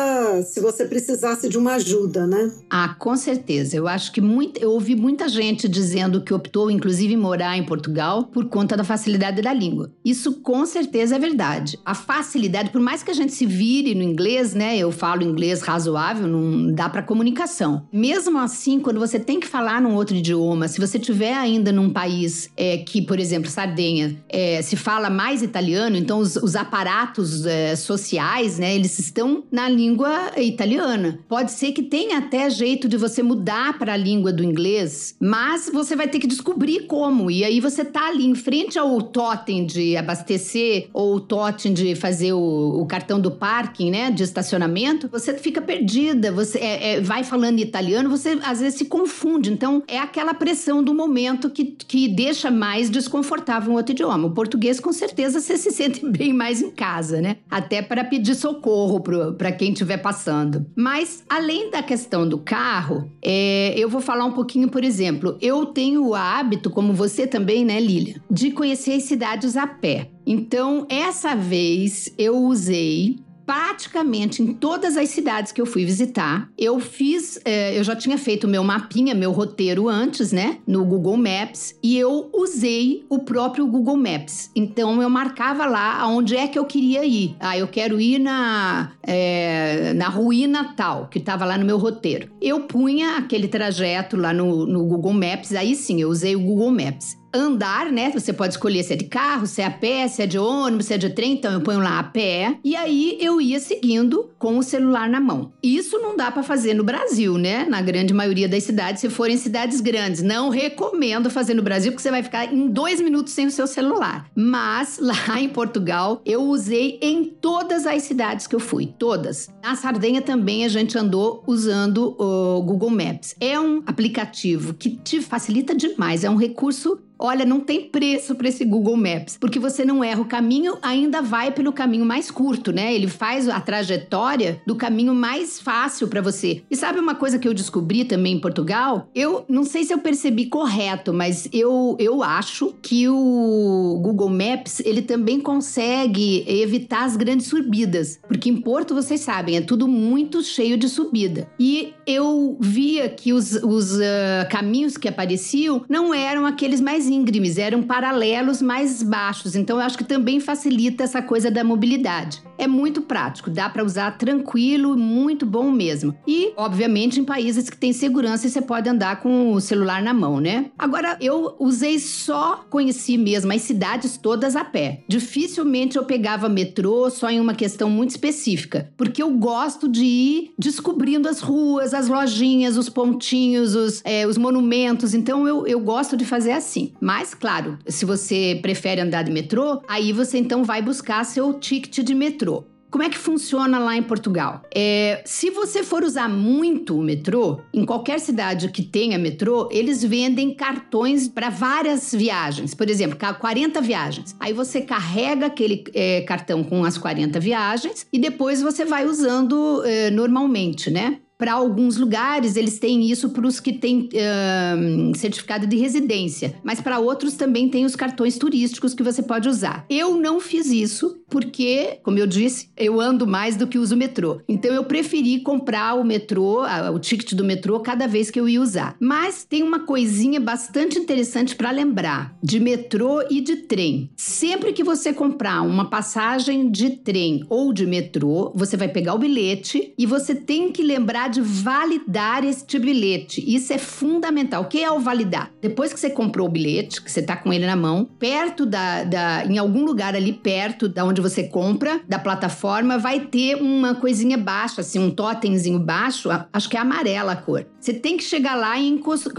se você precisasse de uma ajuda, né? Ah, com certeza. Eu acho que muito, eu ouvi muita gente dizendo que optou, inclusive, morar em Portugal por conta da facilidade da língua. Isso com certeza é verdade. A facilidade, por mais que a gente se vire no inglês, né? Eu falo inglês razoável não dá para comunicação. Mesmo assim, quando você tem que falar num outro idioma, se você tiver ainda num país é, que, por exemplo, Sardenha, é, se fala mais italiano, então os, os aparatos é, sociais, né, eles estão na língua italiana. Pode ser que tenha até jeito de você mudar para a língua do inglês, mas você vai ter que descobrir como. E aí você tá ali em frente ao totem de abastecer ou o totem de fazer o, o cartão do parking, né, de estacionamento, você fica perdido perdida, você é, é, vai falando italiano, você às vezes se confunde. Então, é aquela pressão do momento que, que deixa mais desconfortável um outro idioma. O português, com certeza, você se sente bem mais em casa, né? Até para pedir socorro para quem estiver passando. Mas, além da questão do carro, é, eu vou falar um pouquinho, por exemplo, eu tenho o hábito, como você também, né, Lilia, de conhecer as cidades a pé. Então, essa vez eu usei praticamente em todas as cidades que eu fui visitar, eu fiz, é, eu já tinha feito meu mapinha, meu roteiro antes, né, no Google Maps, e eu usei o próprio Google Maps. Então eu marcava lá aonde é que eu queria ir. Ah, eu quero ir na, é, na ruína tal, que estava lá no meu roteiro. Eu punha aquele trajeto lá no, no Google Maps, aí sim, eu usei o Google Maps andar, né? Você pode escolher se é de carro, se é a pé, se é de ônibus, se é de trem, então eu ponho lá a pé. E aí eu ia seguindo com o celular na mão. Isso não dá para fazer no Brasil, né? Na grande maioria das cidades, se forem cidades grandes. Não recomendo fazer no Brasil, porque você vai ficar em dois minutos sem o seu celular. Mas lá em Portugal, eu usei em todas as cidades que eu fui. Todas. Na Sardenha também a gente andou usando o Google Maps. É um aplicativo que te facilita demais. É um recurso Olha, não tem preço para esse Google Maps, porque você não erra o caminho, ainda vai pelo caminho mais curto, né? Ele faz a trajetória do caminho mais fácil para você. E sabe uma coisa que eu descobri também em Portugal? Eu não sei se eu percebi correto, mas eu, eu acho que o Google Maps ele também consegue evitar as grandes subidas, porque em Porto vocês sabem é tudo muito cheio de subida. E eu via que os, os uh, caminhos que apareciam não eram aqueles mais íngremes, eram paralelos mais baixos. Então eu acho que também facilita essa coisa da mobilidade. É muito prático, dá para usar tranquilo, muito bom mesmo. E, obviamente, em países que tem segurança, você pode andar com o celular na mão, né? Agora, eu usei só, conheci mesmo as cidades todas a pé. Dificilmente eu pegava metrô só em uma questão muito específica, porque eu gosto de ir descobrindo as ruas, as lojinhas, os pontinhos, os, é, os monumentos. Então, eu, eu gosto de fazer assim. Mas, claro, se você prefere andar de metrô, aí você então vai buscar seu ticket de metrô. Como é que funciona lá em Portugal? É, se você for usar muito o metrô, em qualquer cidade que tenha metrô, eles vendem cartões para várias viagens. Por exemplo, 40 viagens. Aí você carrega aquele é, cartão com as 40 viagens e depois você vai usando é, normalmente, né? Para alguns lugares, eles têm isso para os que têm certificado de residência, mas para outros também tem os cartões turísticos que você pode usar. Eu não fiz isso porque, como eu disse, eu ando mais do que uso o metrô. Então eu preferi comprar o metrô, o ticket do metrô cada vez que eu ia usar. Mas tem uma coisinha bastante interessante para lembrar de metrô e de trem. Sempre que você comprar uma passagem de trem ou de metrô, você vai pegar o bilhete e você tem que lembrar de validar este bilhete. Isso é fundamental. O que é o validar? Depois que você comprou o bilhete, que você está com ele na mão, perto da, da, em algum lugar ali perto da onde você compra, da plataforma, vai ter uma coisinha baixa, assim, um totemzinho baixo, acho que é amarela a cor. Você tem que chegar lá e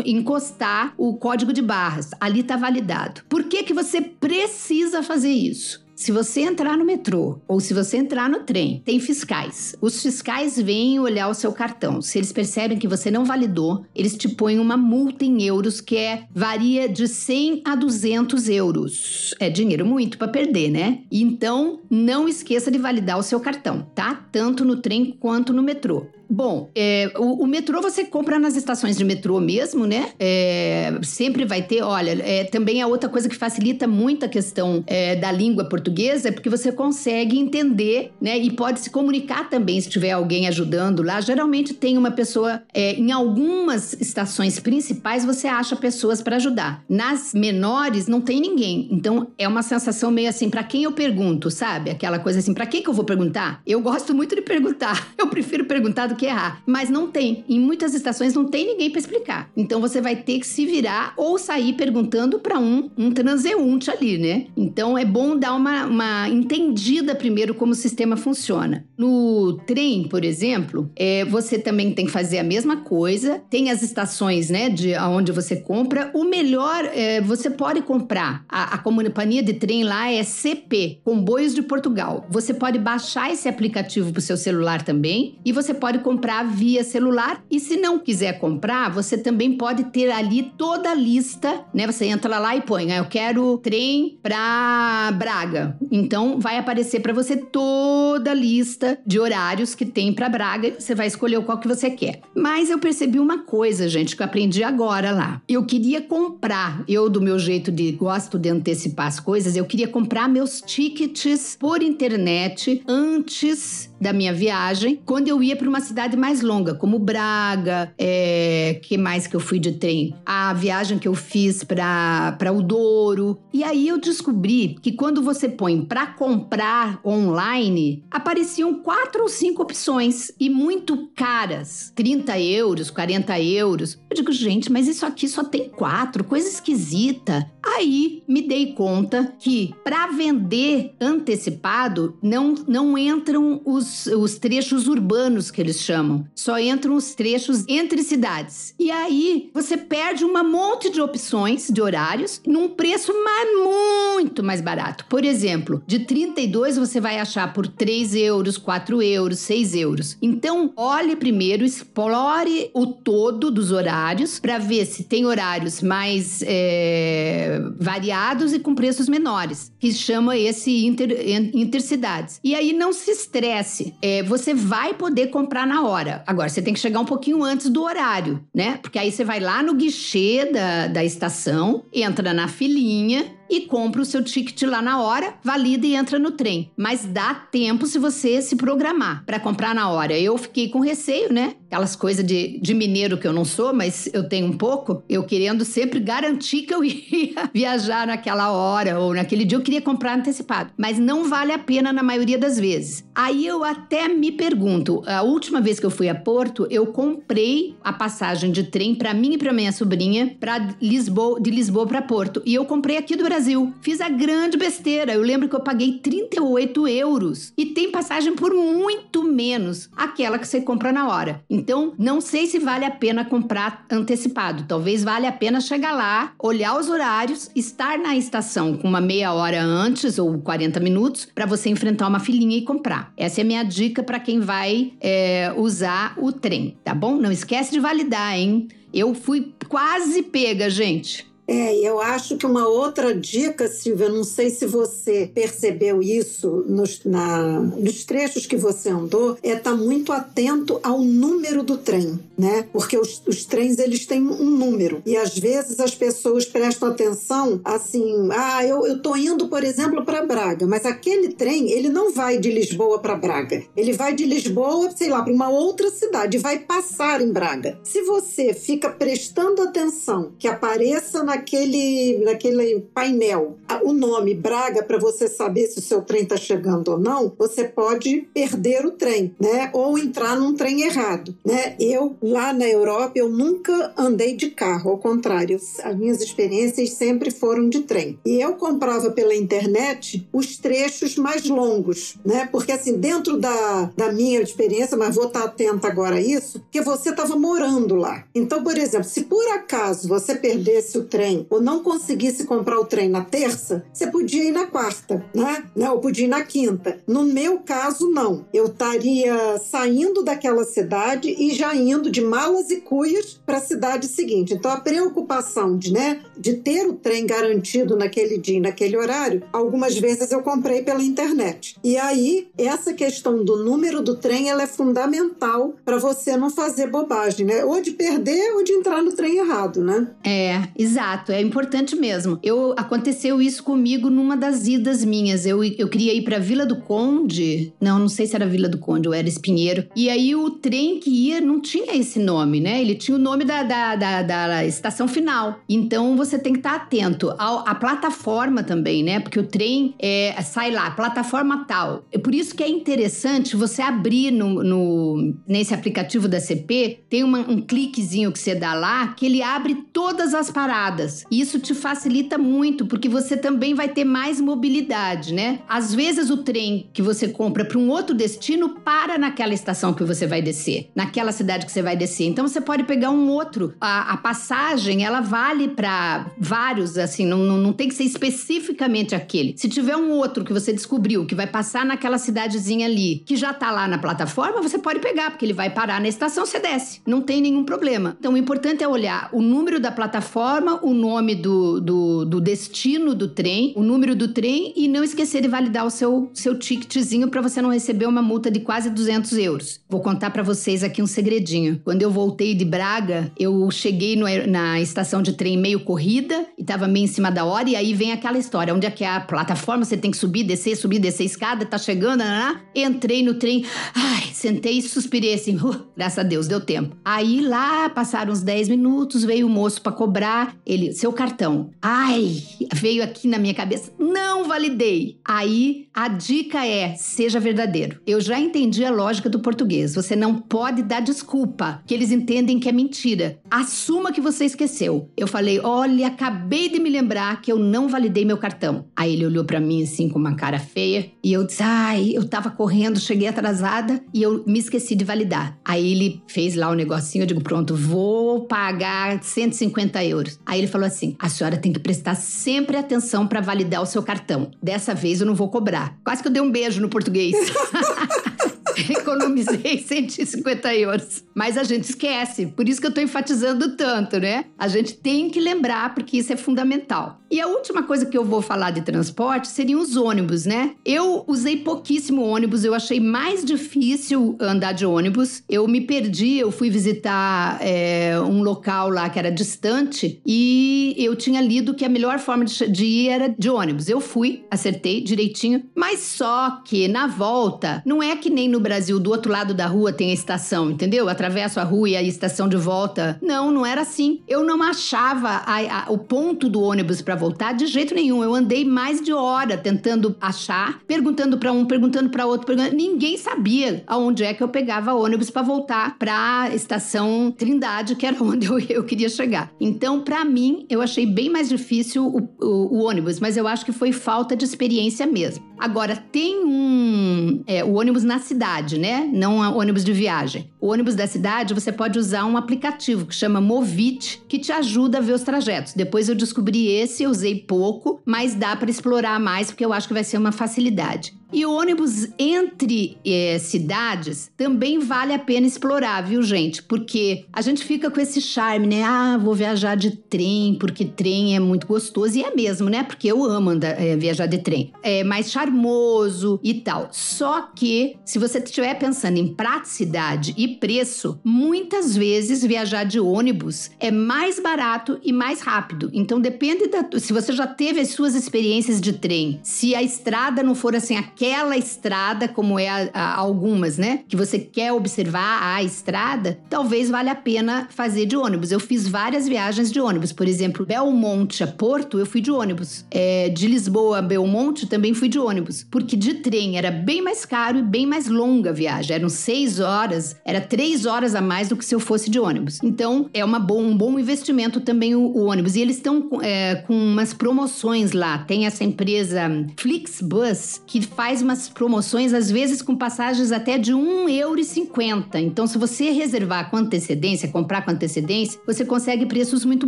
encostar o código de barras. Ali está validado. Por que, que você precisa fazer isso? Se você entrar no metrô ou se você entrar no trem, tem fiscais. Os fiscais vêm olhar o seu cartão. Se eles percebem que você não validou, eles te põem uma multa em euros que é varia de 100 a 200 euros. É dinheiro muito para perder, né? Então, não esqueça de validar o seu cartão, tá? Tanto no trem quanto no metrô. Bom, é, o, o, metrô você compra nas estações de metrô mesmo, né? É, sempre vai ter, olha, é, também é outra coisa que facilita muito a questão é, da língua portuguesa, é porque você consegue entender, né? E pode se comunicar também se tiver alguém ajudando lá. Geralmente tem uma pessoa, é, em algumas estações principais você acha pessoas para ajudar. Nas menores não tem ninguém. Então é uma sensação meio assim, para quem eu pergunto, sabe? Aquela coisa assim, para quem que eu vou perguntar? Eu gosto muito de perguntar. Eu prefiro perguntar do que errar. Mas não tem. Em muitas estações não tem ninguém para explicar. Então você vai ter que se virar ou sair perguntando para um, um transeunte ali, né? Então é bom dar uma, uma entendida primeiro como o sistema funciona. No trem, por exemplo, é, você também tem que fazer a mesma coisa. Tem as estações, né, de onde você compra. O melhor, é, você pode comprar. A, a companhia de trem lá é CP, Comboios de Portugal. Você pode baixar esse aplicativo para o seu celular também e você pode comprar via celular. E se não quiser comprar, você também pode ter ali toda a lista, né? Você entra lá e põe, ah, eu quero trem para Braga. Então vai aparecer para você toda a lista de horários que tem para Braga. Você vai escolher qual que você quer. Mas eu percebi uma coisa, gente, que eu aprendi agora lá. Eu queria comprar, eu do meu jeito de gosto de antecipar as coisas, eu queria comprar meus tickets por internet antes da minha viagem, quando eu ia para uma cidade mais longa, como Braga, é, que mais que eu fui de trem? A viagem que eu fiz para o Douro. E aí eu descobri que quando você põe para comprar online, apareciam quatro ou cinco opções e muito caras, 30 euros, 40 euros. Eu digo, gente, mas isso aqui só tem quatro, coisa esquisita. Aí me dei conta que para vender antecipado não, não entram os os, trechos urbanos que eles chamam. Só entram os trechos entre cidades. E aí você perde um monte de opções de horários num preço mais, muito mais barato. Por exemplo, de 32 você vai achar por 3 euros, 4 euros, 6 euros. Então, olhe primeiro, explore o todo dos horários para ver se tem horários mais é, variados e com preços menores, que chama esse inter, intercidades. E aí não se estresse é, você vai poder comprar na hora. Agora, você tem que chegar um pouquinho antes do horário, né? Porque aí você vai lá no guichê da, da estação, entra na filinha e compra o seu ticket lá na hora, valida e entra no trem. Mas dá tempo se você se programar para comprar na hora. Eu fiquei com receio, né? Aquelas coisas de, de mineiro que eu não sou, mas eu tenho um pouco. Eu querendo sempre garantir que eu ia viajar naquela hora ou naquele dia. Eu queria comprar antecipado. Mas não vale a pena na maioria das vezes. Aí eu até me pergunto: a última vez que eu fui a Porto, eu comprei a passagem de trem para mim e para minha sobrinha para Lisboa, de Lisboa para Porto. E eu comprei aqui do Brasil. Fiz a grande besteira. Eu lembro que eu paguei 38 euros e tem passagem por muito menos aquela que você compra na hora. Então, não sei se vale a pena comprar antecipado. Talvez valha a pena chegar lá, olhar os horários, estar na estação com uma meia hora antes ou 40 minutos para você enfrentar uma filinha e comprar. Essa é a minha dica para quem vai é, usar o trem, tá bom? Não esquece de validar, hein? Eu fui quase pega, gente. É, eu acho que uma outra dica, Silvia, não sei se você percebeu isso nos, na, nos trechos que você andou, é estar tá muito atento ao número do trem, né? Porque os, os trens, eles têm um número. E às vezes as pessoas prestam atenção assim, ah, eu, eu tô indo, por exemplo, para Braga, mas aquele trem, ele não vai de Lisboa para Braga. Ele vai de Lisboa, sei lá, para uma outra cidade, vai passar em Braga. Se você fica prestando atenção que apareça na naquele, naquele painel o nome Braga para você saber se o seu trem está chegando ou não, você pode perder o trem, né? Ou entrar num trem errado, né? Eu lá na Europa eu nunca andei de carro, ao contrário, as minhas experiências sempre foram de trem. E eu comprava pela internet os trechos mais longos, né? Porque assim, dentro da, da minha experiência, mas vou estar atenta agora a isso, porque você estava morando lá. Então, por exemplo, se por acaso você perdesse o trem trem ou não conseguisse comprar o trem na terça, você podia ir na quarta, né? né? Ou podia ir na quinta. No meu caso, não. Eu estaria saindo daquela cidade e já indo de malas e cuias para a cidade seguinte. Então, a preocupação de, né, de ter o trem garantido naquele dia, naquele horário, algumas vezes eu comprei pela internet. E aí, essa questão do número do trem, ela é fundamental para você não fazer bobagem, né? Ou de perder ou de entrar no trem errado, né? É, exato. Exato, é importante mesmo. Eu aconteceu isso comigo numa das idas minhas. Eu, eu queria ir para Vila do Conde. Não, não sei se era Vila do Conde ou era Espinheiro. E aí o trem que ia não tinha esse nome, né? Ele tinha o nome da, da, da, da estação final. Então você tem que estar atento ao, à plataforma também, né? Porque o trem é, sai lá, plataforma tal. É por isso que é interessante você abrir no, no nesse aplicativo da CP, tem uma, um cliquezinho que você dá lá que ele abre todas as paradas paradas. Isso te facilita muito, porque você também vai ter mais mobilidade, né? Às vezes o trem que você compra para um outro destino para naquela estação que você vai descer, naquela cidade que você vai descer. Então você pode pegar um outro. A, a passagem, ela vale para vários, assim, não, não, não tem que ser especificamente aquele. Se tiver um outro que você descobriu que vai passar naquela cidadezinha ali, que já tá lá na plataforma, você pode pegar, porque ele vai parar na estação, você desce. Não tem nenhum problema. Então o importante é olhar o número da plataforma, o nome do, do, do, destino do trem, o número do trem e não esquecer de validar o seu, seu ticketzinho para você não receber uma multa de quase 200 euros. Vou contar para vocês aqui um segredinho. Quando eu voltei de Braga, eu cheguei no, na estação de trem meio corrida e tava meio em cima da hora e aí vem aquela história, onde é que é a plataforma, você tem que subir, descer, subir, descer escada, tá chegando, né, né, né? entrei no trem, ai, sentei e suspirei assim, uh, graças a Deus, deu tempo. Aí lá passaram uns 10 minutos, veio o moço para cobrar, ele, seu cartão. Ai, veio aqui na minha cabeça, não validei. Aí a dica é: seja verdadeiro. Eu já entendi a lógica do português. Você não pode dar desculpa, que eles entendem que é mentira. Assuma que você esqueceu. Eu falei: olha, acabei de me lembrar que eu não validei meu cartão. Aí ele olhou para mim assim com uma cara feia e eu disse: ai, eu tava correndo, cheguei atrasada e eu me esqueci de validar. Aí ele fez lá o negocinho, eu digo: pronto, vou pagar 150 euros. Aí ele falou assim: a senhora tem que prestar sempre atenção para validar o seu cartão. Dessa vez eu não vou cobrar. Quase que eu dei um beijo no português. Economizei 150 euros. Mas a gente esquece, por isso que eu estou enfatizando tanto, né? A gente tem que lembrar, porque isso é fundamental. E a última coisa que eu vou falar de transporte seriam os ônibus, né? Eu usei pouquíssimo ônibus, eu achei mais difícil andar de ônibus. Eu me perdi, eu fui visitar é, um local lá que era distante e eu tinha lido que a melhor forma de, de ir era de ônibus. Eu fui, acertei direitinho, mas só que na volta, não é que nem no Brasil, do outro lado da rua tem a estação, entendeu? Atravesso a rua e a estação de volta. Não, não era assim. Eu não achava a, a, o ponto do ônibus para voltar de jeito nenhum. Eu andei mais de hora tentando achar, perguntando para um, perguntando para outro, perguntando. ninguém sabia aonde é que eu pegava ônibus para voltar para a estação Trindade, que era onde eu, eu queria chegar. Então, para mim, eu achei bem mais difícil o, o, o, ônibus, mas eu acho que foi falta de experiência mesmo. Agora, tem um. É, o ônibus na cidade, né? Não ônibus de viagem. O ônibus da cidade, você pode usar um aplicativo que chama Movit, que te ajuda a ver os trajetos. Depois eu descobri esse, usei pouco, mas dá para explorar mais, porque eu acho que vai ser uma facilidade. E o ônibus entre é, cidades também vale a pena explorar, viu, gente? Porque a gente fica com esse charme, né? Ah, vou viajar de trem, porque trem é muito gostoso. E é mesmo, né? Porque eu amo andar, é, viajar de trem. É mais charmoso e tal. Só que, se você estiver pensando em praticidade e preço, muitas vezes viajar de ônibus é mais barato e mais rápido. Então, depende da. Se você já teve as suas experiências de trem, se a estrada não for assim, aquela estrada, como é a, a, algumas, né? Que você quer observar a estrada, talvez valha a pena fazer de ônibus. Eu fiz várias viagens de ônibus. Por exemplo, Belmonte a Porto, eu fui de ônibus. É, de Lisboa a Belmonte, também fui de ônibus. Porque de trem era bem mais caro e bem mais longa a viagem. Eram seis horas, era três horas a mais do que se eu fosse de ônibus. Então, é uma bom, um bom investimento também o, o ônibus. E eles estão é, com umas promoções lá. Tem essa empresa Flixbus, que faz faz umas promoções, às vezes com passagens até de R$1,50. Então, se você reservar com antecedência, comprar com antecedência, você consegue preços muito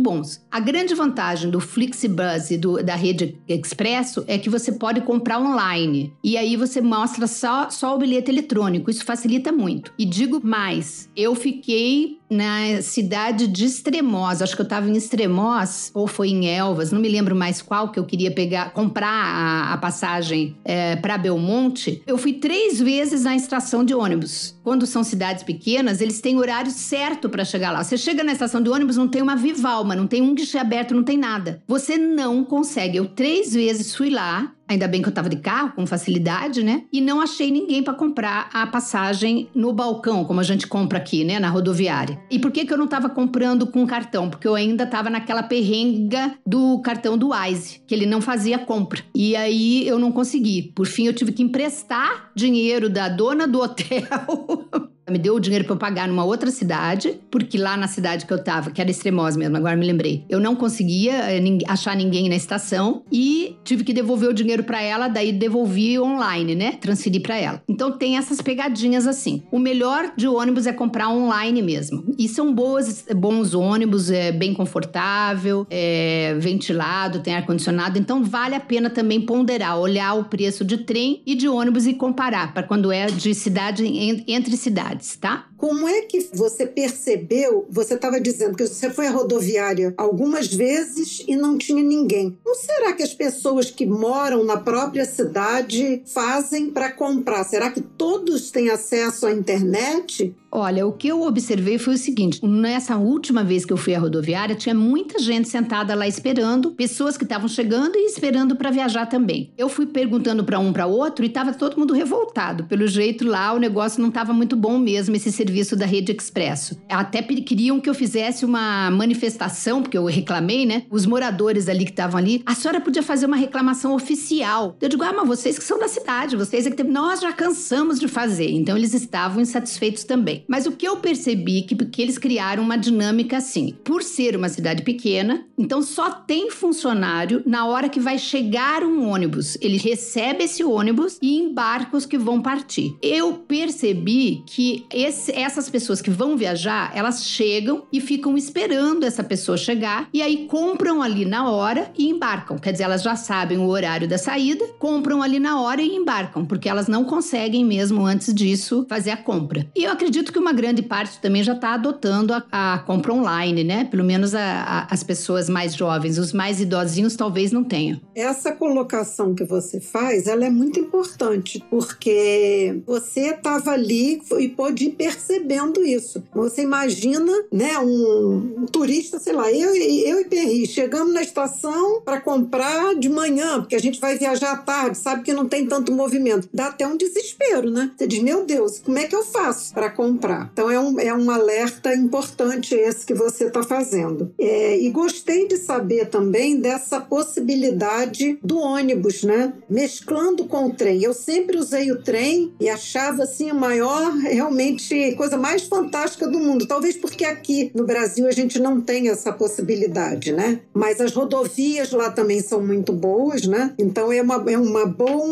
bons. A grande vantagem do Flixbus e do, da rede Expresso é que você pode comprar online. E aí você mostra só, só o bilhete eletrônico. Isso facilita muito. E digo mais, eu fiquei na cidade de Extremoz. Acho que eu estava em Extremoz ou foi em Elvas, não me lembro mais qual que eu queria pegar, comprar a, a passagem é, para Belmonte. Eu fui três vezes na estação de ônibus. Quando são cidades pequenas, eles têm horário certo para chegar lá. Você chega na estação de ônibus, não tem uma Vivalma, não tem um guichê aberto, não tem nada. Você não consegue. Eu três vezes fui lá, Ainda bem que eu tava de carro, com facilidade, né? E não achei ninguém para comprar a passagem no balcão, como a gente compra aqui, né, na rodoviária. E por que que eu não tava comprando com cartão? Porque eu ainda tava naquela perrenga do cartão do Wise, que ele não fazia compra. E aí eu não consegui. Por fim, eu tive que emprestar dinheiro da dona do hotel me deu o dinheiro para eu pagar numa outra cidade, porque lá na cidade que eu tava, que era Extremoz mesmo, agora me lembrei, eu não conseguia eh, achar ninguém na estação e tive que devolver o dinheiro para ela, daí devolvi online, né? Transferi para ela. Então tem essas pegadinhas assim. O melhor de ônibus é comprar online mesmo. E são boas, bons ônibus, é bem confortável, é ventilado, tem ar condicionado, então vale a pena também ponderar, olhar o preço de trem e de ônibus e comparar para quando é de cidade entre cidades cidades, tá? Como é que você percebeu? Você estava dizendo que você foi à rodoviária algumas vezes e não tinha ninguém. Não será que as pessoas que moram na própria cidade fazem para comprar? Será que todos têm acesso à internet? Olha, o que eu observei foi o seguinte: nessa última vez que eu fui à rodoviária, tinha muita gente sentada lá esperando, pessoas que estavam chegando e esperando para viajar também. Eu fui perguntando para um para outro e estava todo mundo revoltado. Pelo jeito lá, o negócio não estava muito bom mesmo, esse serviço da Rede Expresso. Até queriam que eu fizesse uma manifestação, porque eu reclamei, né? Os moradores ali que estavam ali, a senhora podia fazer uma reclamação oficial. Eu digo, ah, mas vocês que são da cidade, vocês é que tem... nós já cansamos de fazer. Então eles estavam insatisfeitos também. Mas o que eu percebi que, que eles criaram uma dinâmica assim. Por ser uma cidade pequena, então só tem funcionário na hora que vai chegar um ônibus. Ele recebe esse ônibus e embarca os que vão partir. Eu percebi que esse, essas pessoas que vão viajar, elas chegam e ficam esperando essa pessoa chegar e aí compram ali na hora e embarcam. Quer dizer, elas já sabem o horário da saída, compram ali na hora e embarcam, porque elas não conseguem mesmo antes disso fazer a compra. E eu acredito que uma grande parte também já está adotando a, a, compra online, né? Pelo menos a, a, as pessoas mais jovens, os mais idosinhos talvez não tenham. Essa colocação que você faz, ela é muito importante, porque você estava ali e pôde perceber percebendo isso. Você imagina, né, um, um turista, sei lá, eu, eu e Perri, chegamos na estação para comprar de manhã, porque a gente vai viajar à tarde, sabe que não tem tanto movimento. Dá até um desespero, né? Você diz, meu Deus, como é que eu faço para comprar? Então é um, é um alerta importante esse que você está fazendo. É, e gostei de saber também dessa possibilidade do ônibus, né? Mesclando com o trem. Eu sempre usei o trem e achava assim a maior, realmente, coisa mais fantástica do mundo. Talvez porque aqui no Brasil a gente não tem essa possibilidade, né? Mas as rodovias lá também são muito boas, né? Então é uma, é uma bom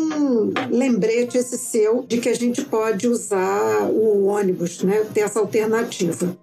lembrete esse seu de que a gente pode usar o ônibus, né? Ter essa alternativa.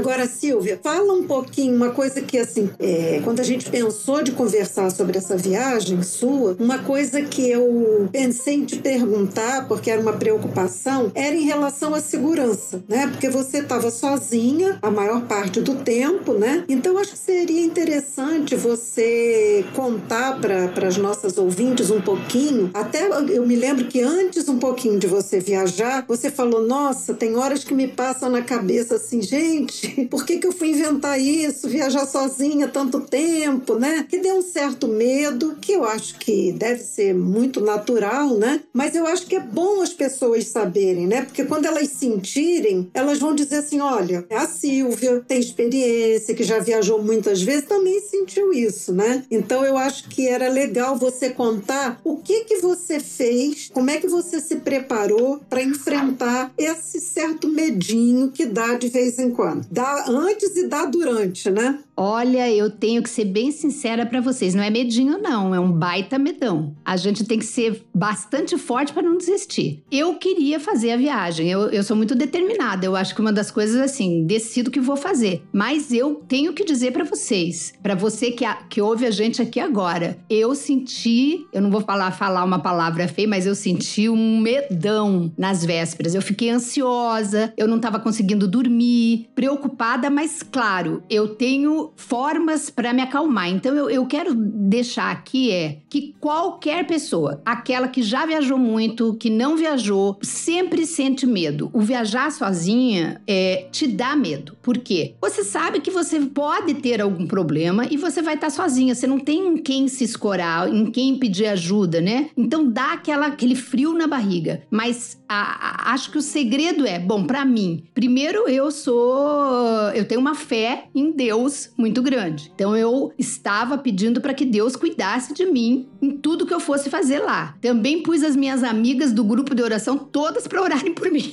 Agora, Silvia, fala um pouquinho, uma coisa que, assim, é, quando a gente pensou de conversar sobre essa viagem sua, uma coisa que eu pensei em te perguntar, porque era uma preocupação, era em relação à segurança, né? Porque você estava sozinha a maior parte do tempo, né? Então, acho que seria interessante você contar para as nossas ouvintes um pouquinho. Até eu me lembro que antes um pouquinho de você viajar, você falou: Nossa, tem horas que me passam na cabeça assim, gente por que, que eu fui inventar isso, viajar sozinha tanto tempo, né? Que deu um certo medo, que eu acho que deve ser muito natural, né? Mas eu acho que é bom as pessoas saberem, né? Porque quando elas sentirem, elas vão dizer assim: olha, a Silvia tem experiência, que já viajou muitas vezes, também sentiu isso, né? Então eu acho que era legal você contar o que que você fez, como é que você se preparou para enfrentar esse certo medinho que dá de vez em quando dá antes e dá durante, né? Olha, eu tenho que ser bem sincera para vocês, não é medinho não, é um baita medão. A gente tem que ser bastante forte para não desistir. Eu queria fazer a viagem, eu, eu sou muito determinada, eu acho que uma das coisas assim, decido que vou fazer. Mas eu tenho que dizer para vocês, para você que, a, que ouve a gente aqui agora, eu senti, eu não vou falar, falar uma palavra feia, mas eu senti um medão nas vésperas. Eu fiquei ansiosa, eu não estava conseguindo dormir, preocupada, mas claro, eu tenho formas para me acalmar. Então eu, eu quero deixar aqui é que qualquer pessoa, aquela que já viajou muito, que não viajou, sempre sente medo. O viajar sozinha é, te dá medo. Por quê? Você sabe que você pode ter algum problema e você vai estar sozinha. Você não tem em quem se escorar, em quem pedir ajuda, né? Então dá aquela, aquele frio na barriga. Mas a, a, acho que o segredo é, bom, para mim, primeiro eu sou, eu tenho uma fé em Deus muito grande. Então eu estava pedindo para que Deus cuidasse de mim em tudo que eu fosse fazer lá. Também pus as minhas amigas do grupo de oração todas para orarem por mim.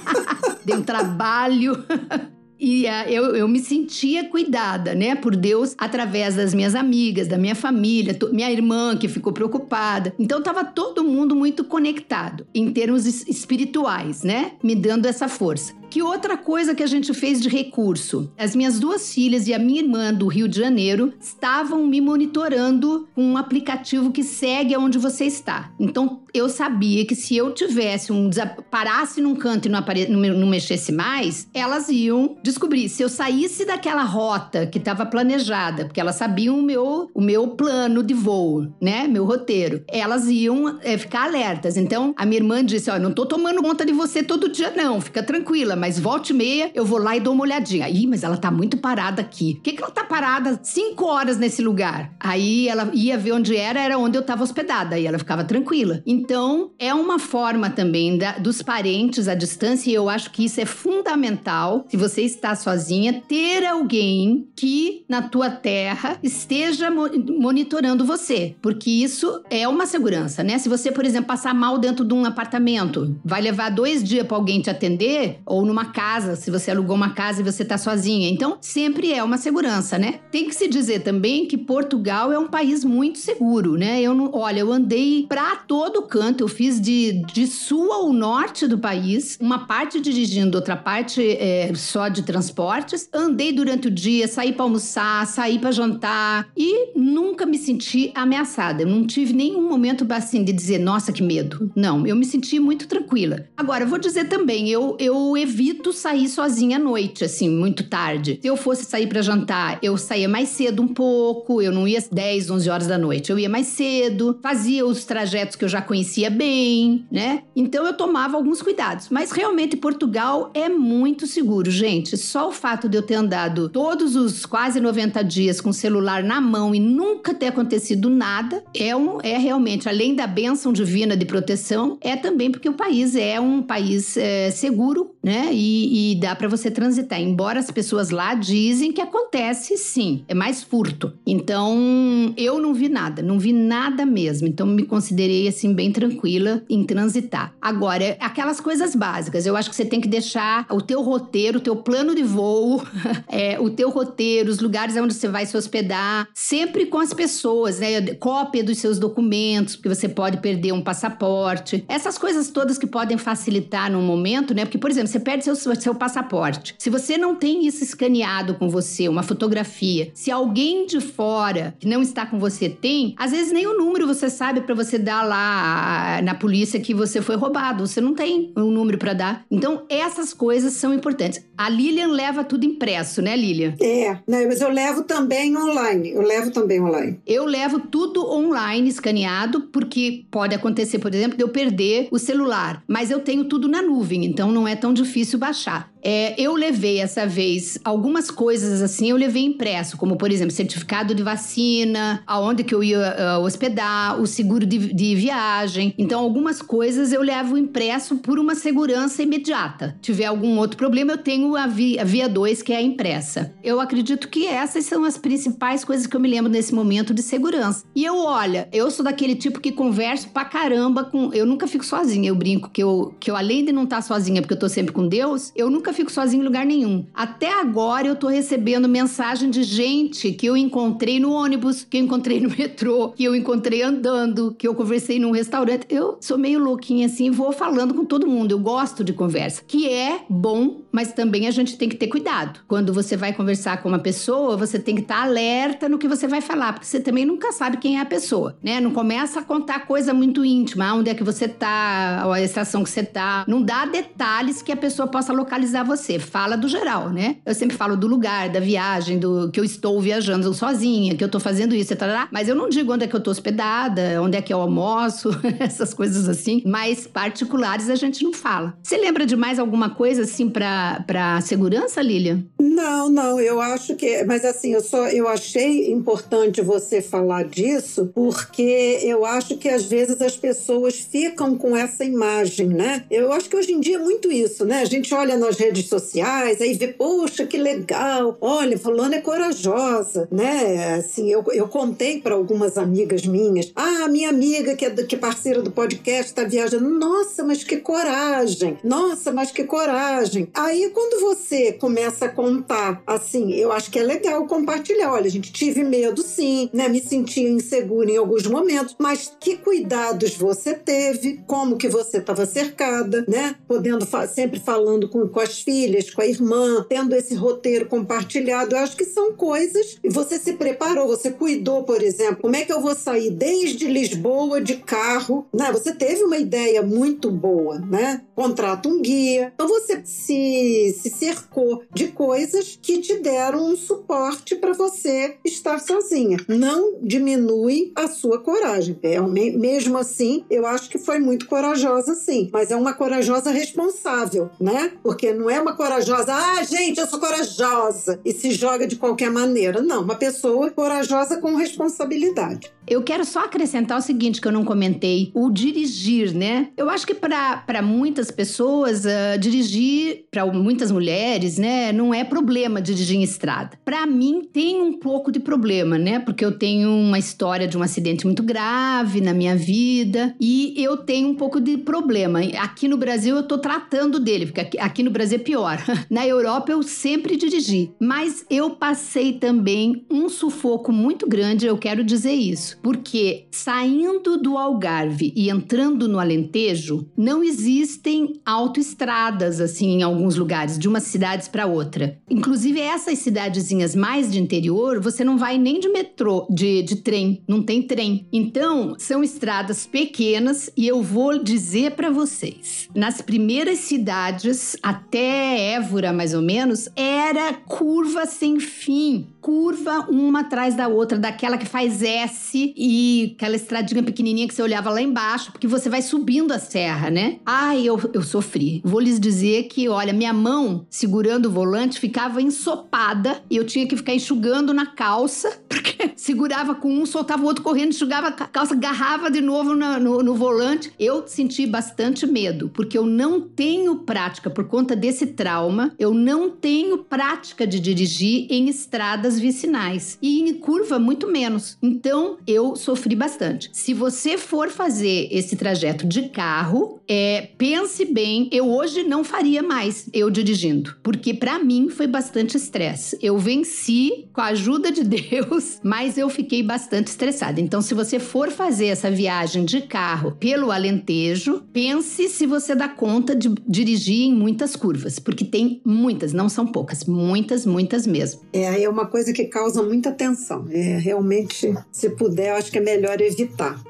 Deu trabalho. E uh, eu, eu me sentia cuidada, né, por Deus, através das minhas amigas, da minha família, minha irmã que ficou preocupada. Então estava todo mundo muito conectado em termos espirituais, né, me dando essa força. Que outra coisa que a gente fez de recurso? As minhas duas filhas e a minha irmã do Rio de Janeiro estavam me monitorando com um aplicativo que segue aonde você está. Então eu sabia que se eu tivesse um parasse num canto e não, apare... não mexesse mais, elas iam descobrir. Se eu saísse daquela rota que estava planejada, porque elas sabiam o meu, o meu plano de voo, né? Meu roteiro, elas iam é, ficar alertas. Então a minha irmã disse: Olha, não tô tomando conta de você todo dia, não, fica tranquila mas volte meia eu vou lá e dou uma olhadinha. Ih, mas ela tá muito parada aqui. Por que, que ela tá parada cinco horas nesse lugar? Aí ela ia ver onde era, era onde eu tava hospedada. E ela ficava tranquila. Então, é uma forma também da, dos parentes à distância, e eu acho que isso é fundamental, se você está sozinha, ter alguém que na tua terra esteja monitorando você. Porque isso é uma segurança, né? Se você, por exemplo, passar mal dentro de um apartamento, vai levar dois dias para alguém te atender, ou numa casa, se você alugou uma casa e você está sozinha. Então, sempre é uma segurança, né? Tem que se dizer também que Portugal é um país muito seguro, né? Eu não, olha, eu andei para todo canto, eu fiz de, de sul ao norte do país, uma parte dirigindo, outra parte é, só de transportes. Andei durante o dia, saí para almoçar, saí para jantar e nunca me senti ameaçada. Eu não tive nenhum momento assim de dizer, nossa, que medo. Não, eu me senti muito tranquila. Agora, vou dizer também, eu, eu evito evito sair sozinha à noite, assim, muito tarde. Se eu fosse sair para jantar, eu saía mais cedo um pouco, eu não ia 10, 11 horas da noite, eu ia mais cedo, fazia os trajetos que eu já conhecia bem, né? Então eu tomava alguns cuidados. Mas realmente Portugal é muito seguro, gente. Só o fato de eu ter andado todos os quase 90 dias com o celular na mão e nunca ter acontecido nada é, um, é realmente, além da bênção divina de proteção, é também porque o país é um país é, seguro, né? E, e dá para você transitar. Embora as pessoas lá dizem que acontece sim, é mais furto. Então eu não vi nada, não vi nada mesmo. Então me considerei assim bem tranquila em transitar. Agora, aquelas coisas básicas, eu acho que você tem que deixar o teu roteiro, o teu plano de voo, é, o teu roteiro, os lugares onde você vai se hospedar, sempre com as pessoas, né? Cópia dos seus documentos, porque você pode perder um passaporte. Essas coisas todas que podem facilitar no momento, né? Porque, por exemplo, você perde seu, seu passaporte. Se você não tem isso escaneado com você, uma fotografia, se alguém de fora que não está com você tem, às vezes nem o número você sabe para você dar lá na polícia que você foi roubado. Você não tem um número para dar. Então, essas coisas são importantes. A Lilian leva tudo impresso, né, Lilian? É, né, mas eu levo também online. Eu levo também online. Eu levo tudo online, escaneado, porque pode acontecer, por exemplo, de eu perder o celular. Mas eu tenho tudo na nuvem, então não é tão difícil baixar. É, eu levei essa vez algumas coisas assim, eu levei impresso, como por exemplo, certificado de vacina, aonde que eu ia uh, hospedar, o seguro de, de, viagem. Então, algumas coisas eu levo impresso por uma segurança imediata. Se tiver algum outro problema, eu tenho a, vi, a Via 2, que é a impressa. Eu acredito que essas são as principais coisas que eu me lembro nesse momento de segurança. E eu, olha, eu sou daquele tipo que converso pra caramba com. Eu nunca fico sozinha, eu brinco que eu, que eu além de não estar sozinha, porque eu tô sempre com Deus, eu nunca fico sozinho em lugar nenhum. Até agora eu tô recebendo mensagem de gente que eu encontrei no ônibus, que eu encontrei no metrô, que eu encontrei andando, que eu conversei num restaurante. Eu sou meio louquinha assim, vou falando com todo mundo. Eu gosto de conversa, que é bom, mas também a gente tem que ter cuidado. Quando você vai conversar com uma pessoa, você tem que estar tá alerta no que você vai falar, porque você também nunca sabe quem é a pessoa, né? Não começa a contar coisa muito íntima, onde é que você tá, a estação que você tá. Não dá detalhes que a pessoa possa localizar você, fala do geral, né? Eu sempre falo do lugar, da viagem, do que eu estou viajando sozinha, que eu tô fazendo isso, etc. Mas eu não digo onde é que eu tô hospedada, onde é que eu almoço, essas coisas assim. Mas particulares a gente não fala. Você lembra de mais alguma coisa assim para segurança, Lilian? Não, não, eu acho que, mas assim, eu só eu achei importante você falar disso, porque eu acho que às vezes as pessoas ficam com essa imagem, né? Eu acho que hoje em dia é muito isso, né? A gente olha nas redes redes sociais, aí vê, poxa, que legal, olha, fulano é corajosa, né? Assim, eu, eu contei para algumas amigas minhas, ah, minha amiga que é, que é parceira do podcast está viajando, nossa, mas que coragem, nossa, mas que coragem. Aí quando você começa a contar, assim, eu acho que é legal compartilhar, olha, gente, tive medo sim, né? Me sentia insegura em alguns momentos, mas que cuidados você teve, como que você estava cercada, né? Podendo sempre falando com, com as filhas, com a irmã, tendo esse roteiro compartilhado. Eu acho que são coisas. E você se preparou, você cuidou, por exemplo, como é que eu vou sair desde Lisboa de carro, né? Você teve uma ideia muito boa, né? Contrata um guia. Então você se, se cercou de coisas que te deram um suporte para você estar sozinha. Não diminui a sua coragem. É, mesmo assim, eu acho que foi muito corajosa, sim. Mas é uma corajosa responsável, né? Porque não é uma corajosa, ah, gente, eu sou corajosa, e se joga de qualquer maneira. Não, uma pessoa corajosa com responsabilidade. Eu quero só acrescentar o seguinte que eu não comentei: o dirigir, né? Eu acho que para muitas pessoas, uh, dirigir, para muitas mulheres, né, não é problema dirigir em estrada. Para mim, tem um pouco de problema, né? Porque eu tenho uma história de um acidente muito grave na minha vida e eu tenho um pouco de problema. Aqui no Brasil, eu tô tratando dele, porque aqui, aqui no Brasil é pior. Na Europa, eu sempre dirigi, mas eu passei também um sufoco muito grande, eu quero dizer isso porque saindo do Algarve e entrando no Alentejo, não existem autoestradas assim em alguns lugares, de umas cidades para outra. Inclusive essas cidadezinhas mais de interior, você não vai nem de metrô, de, de trem, não tem trem. Então, são estradas pequenas e eu vou dizer para vocês, nas primeiras cidades até Évora mais ou menos, era curva sem fim, curva uma atrás da outra, daquela que faz S e aquela estradinha pequenininha que você olhava lá embaixo, porque você vai subindo a serra, né? Ai, eu, eu sofri. Vou lhes dizer que, olha, minha mão segurando o volante ficava ensopada e eu tinha que ficar enxugando na calça, porque segurava com um, soltava o outro correndo, enxugava a calça, agarrava de novo no, no, no volante. Eu senti bastante medo, porque eu não tenho prática por conta desse trauma, eu não tenho prática de dirigir em estradas vicinais e em curva muito menos. Então eu sofri bastante. Se você for fazer esse trajeto de carro, é, pense bem. Eu hoje não faria mais eu dirigindo, porque para mim foi bastante estresse. Eu venci com a ajuda de Deus, mas eu fiquei bastante estressada. Então, se você for fazer essa viagem de carro pelo Alentejo, pense se você dá conta de dirigir em muitas curvas, porque tem muitas, não são poucas, muitas, muitas mesmo. É, é uma coisa que causa muita tensão. É, realmente, se puder, acho que é melhor evitar.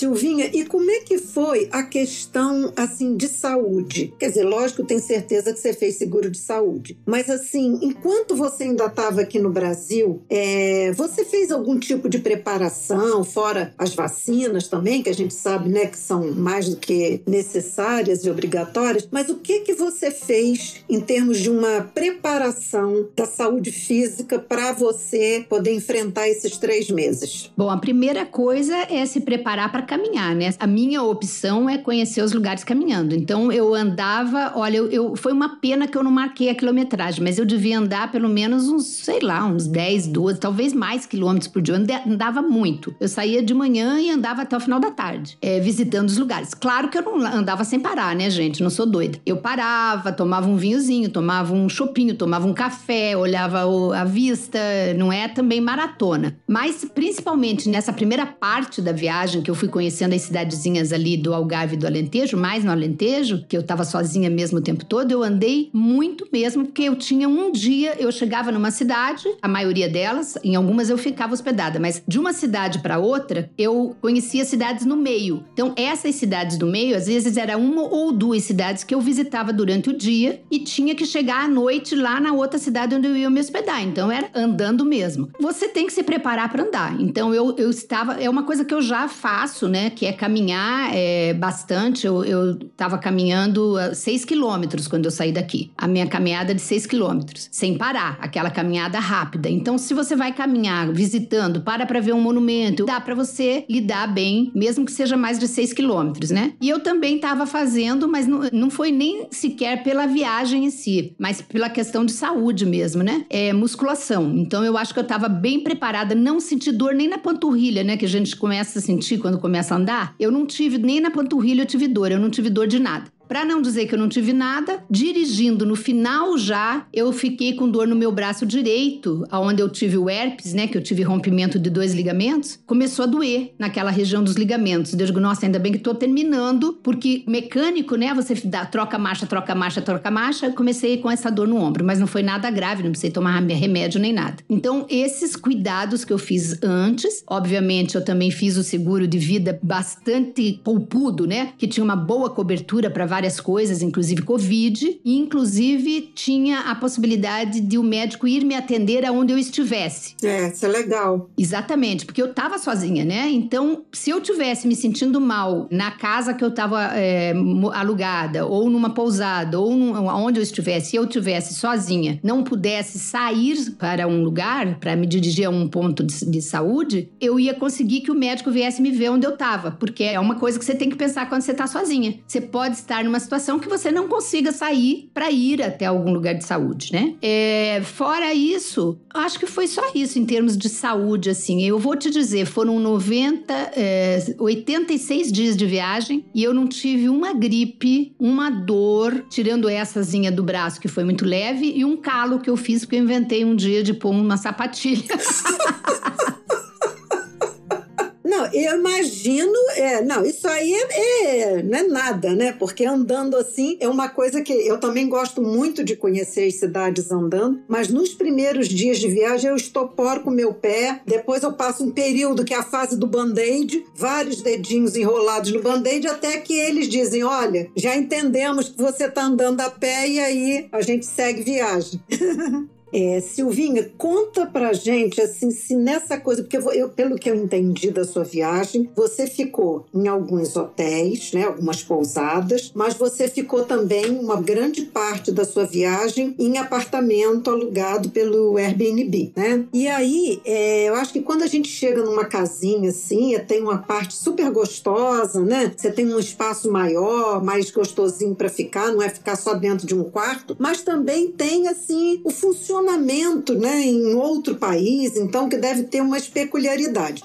Silvinha, e como é que foi a questão assim de saúde? Quer dizer, lógico, tenho certeza que você fez seguro de saúde, mas assim, enquanto você ainda estava aqui no Brasil, é, você fez algum tipo de preparação, fora as vacinas também, que a gente sabe, né, que são mais do que necessárias e obrigatórias, mas o que que você fez em termos de uma preparação da saúde física para você poder enfrentar esses três meses? Bom, a primeira coisa é se preparar para caminhar, né? A minha opção é conhecer os lugares caminhando. Então eu andava, olha, eu, eu, foi uma pena que eu não marquei a quilometragem, mas eu devia andar pelo menos uns, sei lá, uns 10, 12, talvez mais quilômetros por dia. Eu andava muito. Eu saía de manhã e andava até o final da tarde, é, visitando os lugares. Claro que eu não andava sem parar, né, gente? Não sou doida. Eu parava, tomava um vinhozinho, tomava um chopinho, tomava um café, olhava a vista, não é também maratona. Mas principalmente nessa primeira parte da viagem que eu fui conhecendo as cidadezinhas ali do Algarve e do Alentejo, mais no Alentejo, que eu estava sozinha mesmo o tempo todo, eu andei muito mesmo, porque eu tinha um dia, eu chegava numa cidade, a maioria delas, em algumas eu ficava hospedada, mas de uma cidade para outra, eu conhecia cidades no meio. Então, essas cidades do meio, às vezes era uma ou duas cidades que eu visitava durante o dia e tinha que chegar à noite lá na outra cidade onde eu ia me hospedar. Então, era andando mesmo. Você tem que se preparar para andar. Então, eu, eu estava, é uma coisa que eu já faço faço, né, que é caminhar é, bastante. Eu estava caminhando 6 quilômetros quando eu saí daqui. A minha caminhada de 6 quilômetros, sem parar, aquela caminhada rápida. Então, se você vai caminhar visitando, para para ver um monumento, dá para você lidar bem, mesmo que seja mais de 6 quilômetros, né? E eu também estava fazendo, mas não, não foi nem sequer pela viagem em si, mas pela questão de saúde mesmo, né? É musculação. Então, eu acho que eu estava bem preparada, não senti dor nem na panturrilha, né? Que a gente começa a sentir quando começa a andar, eu não tive nem na panturrilha eu tive dor, eu não tive dor de nada. Para não dizer que eu não tive nada, dirigindo no final já, eu fiquei com dor no meu braço direito, aonde eu tive o herpes, né, que eu tive rompimento de dois ligamentos, começou a doer naquela região dos ligamentos. Eu digo, nossa, ainda bem que tô terminando, porque mecânico, né, você dá, troca marcha, troca marcha, troca marcha, comecei com essa dor no ombro, mas não foi nada grave, não precisei tomar remédio nem nada. Então, esses cuidados que eu fiz antes, obviamente eu também fiz o seguro de vida bastante poupudo, né, que tinha uma boa cobertura para várias várias coisas, inclusive Covid, e inclusive tinha a possibilidade de o médico ir me atender aonde eu estivesse. É, isso é legal. Exatamente, porque eu tava sozinha, né? Então, se eu tivesse me sentindo mal na casa que eu tava é, alugada, ou numa pousada, ou num, onde eu estivesse, e eu tivesse sozinha, não pudesse sair para um lugar para me dirigir a um ponto de, de saúde, eu ia conseguir que o médico viesse me ver onde eu tava, porque é uma coisa que você tem que pensar quando você tá sozinha. Você pode estar numa situação que você não consiga sair para ir até algum lugar de saúde, né? É, fora isso, acho que foi só isso em termos de saúde, assim. Eu vou te dizer, foram 90, é, 86 dias de viagem e eu não tive uma gripe, uma dor, tirandoessazinha do braço que foi muito leve e um calo que eu fiz porque eu inventei um dia de pôr uma sapatilha. Não, eu imagino, é, não, isso aí é, é, não é nada, né? Porque andando assim é uma coisa que eu também gosto muito de conhecer as cidades andando, mas nos primeiros dias de viagem eu estoporo com meu pé, depois eu passo um período que é a fase do band-aid, vários dedinhos enrolados no band-aid, até que eles dizem: olha, já entendemos que você está andando a pé e aí a gente segue viagem. É, Silvinha, conta pra gente assim, se nessa coisa, porque eu, pelo que eu entendi da sua viagem, você ficou em alguns hotéis, né, algumas pousadas, mas você ficou também uma grande parte da sua viagem em apartamento alugado pelo Airbnb, né? E aí, é, eu acho que quando a gente chega numa casinha assim, tem uma parte super gostosa, né? Você tem um espaço maior, mais gostosinho para ficar, não é ficar só dentro de um quarto, mas também tem assim o funcionamento funcionamento né, em outro país, então que deve ter umas peculiaridades.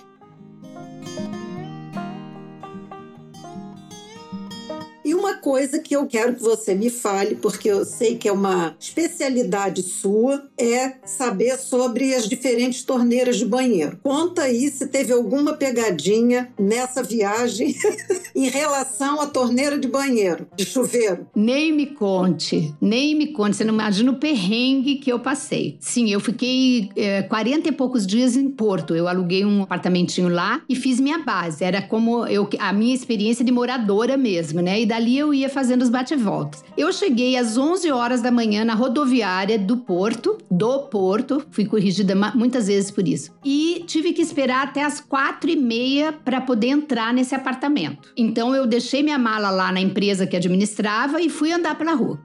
E uma coisa que eu quero que você me fale, porque eu sei que é uma especialidade sua, é saber sobre as diferentes torneiras de banheiro. Conta aí se teve alguma pegadinha nessa viagem em relação à torneira de banheiro, de chuveiro. Nem me conte, nem me conte. Você não imagina o perrengue que eu passei. Sim, eu fiquei é, 40 e poucos dias em Porto. Eu aluguei um apartamentinho lá e fiz minha base. Era como eu, a minha experiência de moradora mesmo, né? E dali eu ia fazendo os bate-voltas. Eu cheguei às 11 horas da manhã na rodoviária do Porto, do Porto, fui corrigida muitas vezes por isso, e tive que esperar até as quatro e meia para poder entrar nesse apartamento. Então eu deixei minha mala lá na empresa que administrava e fui andar pela rua.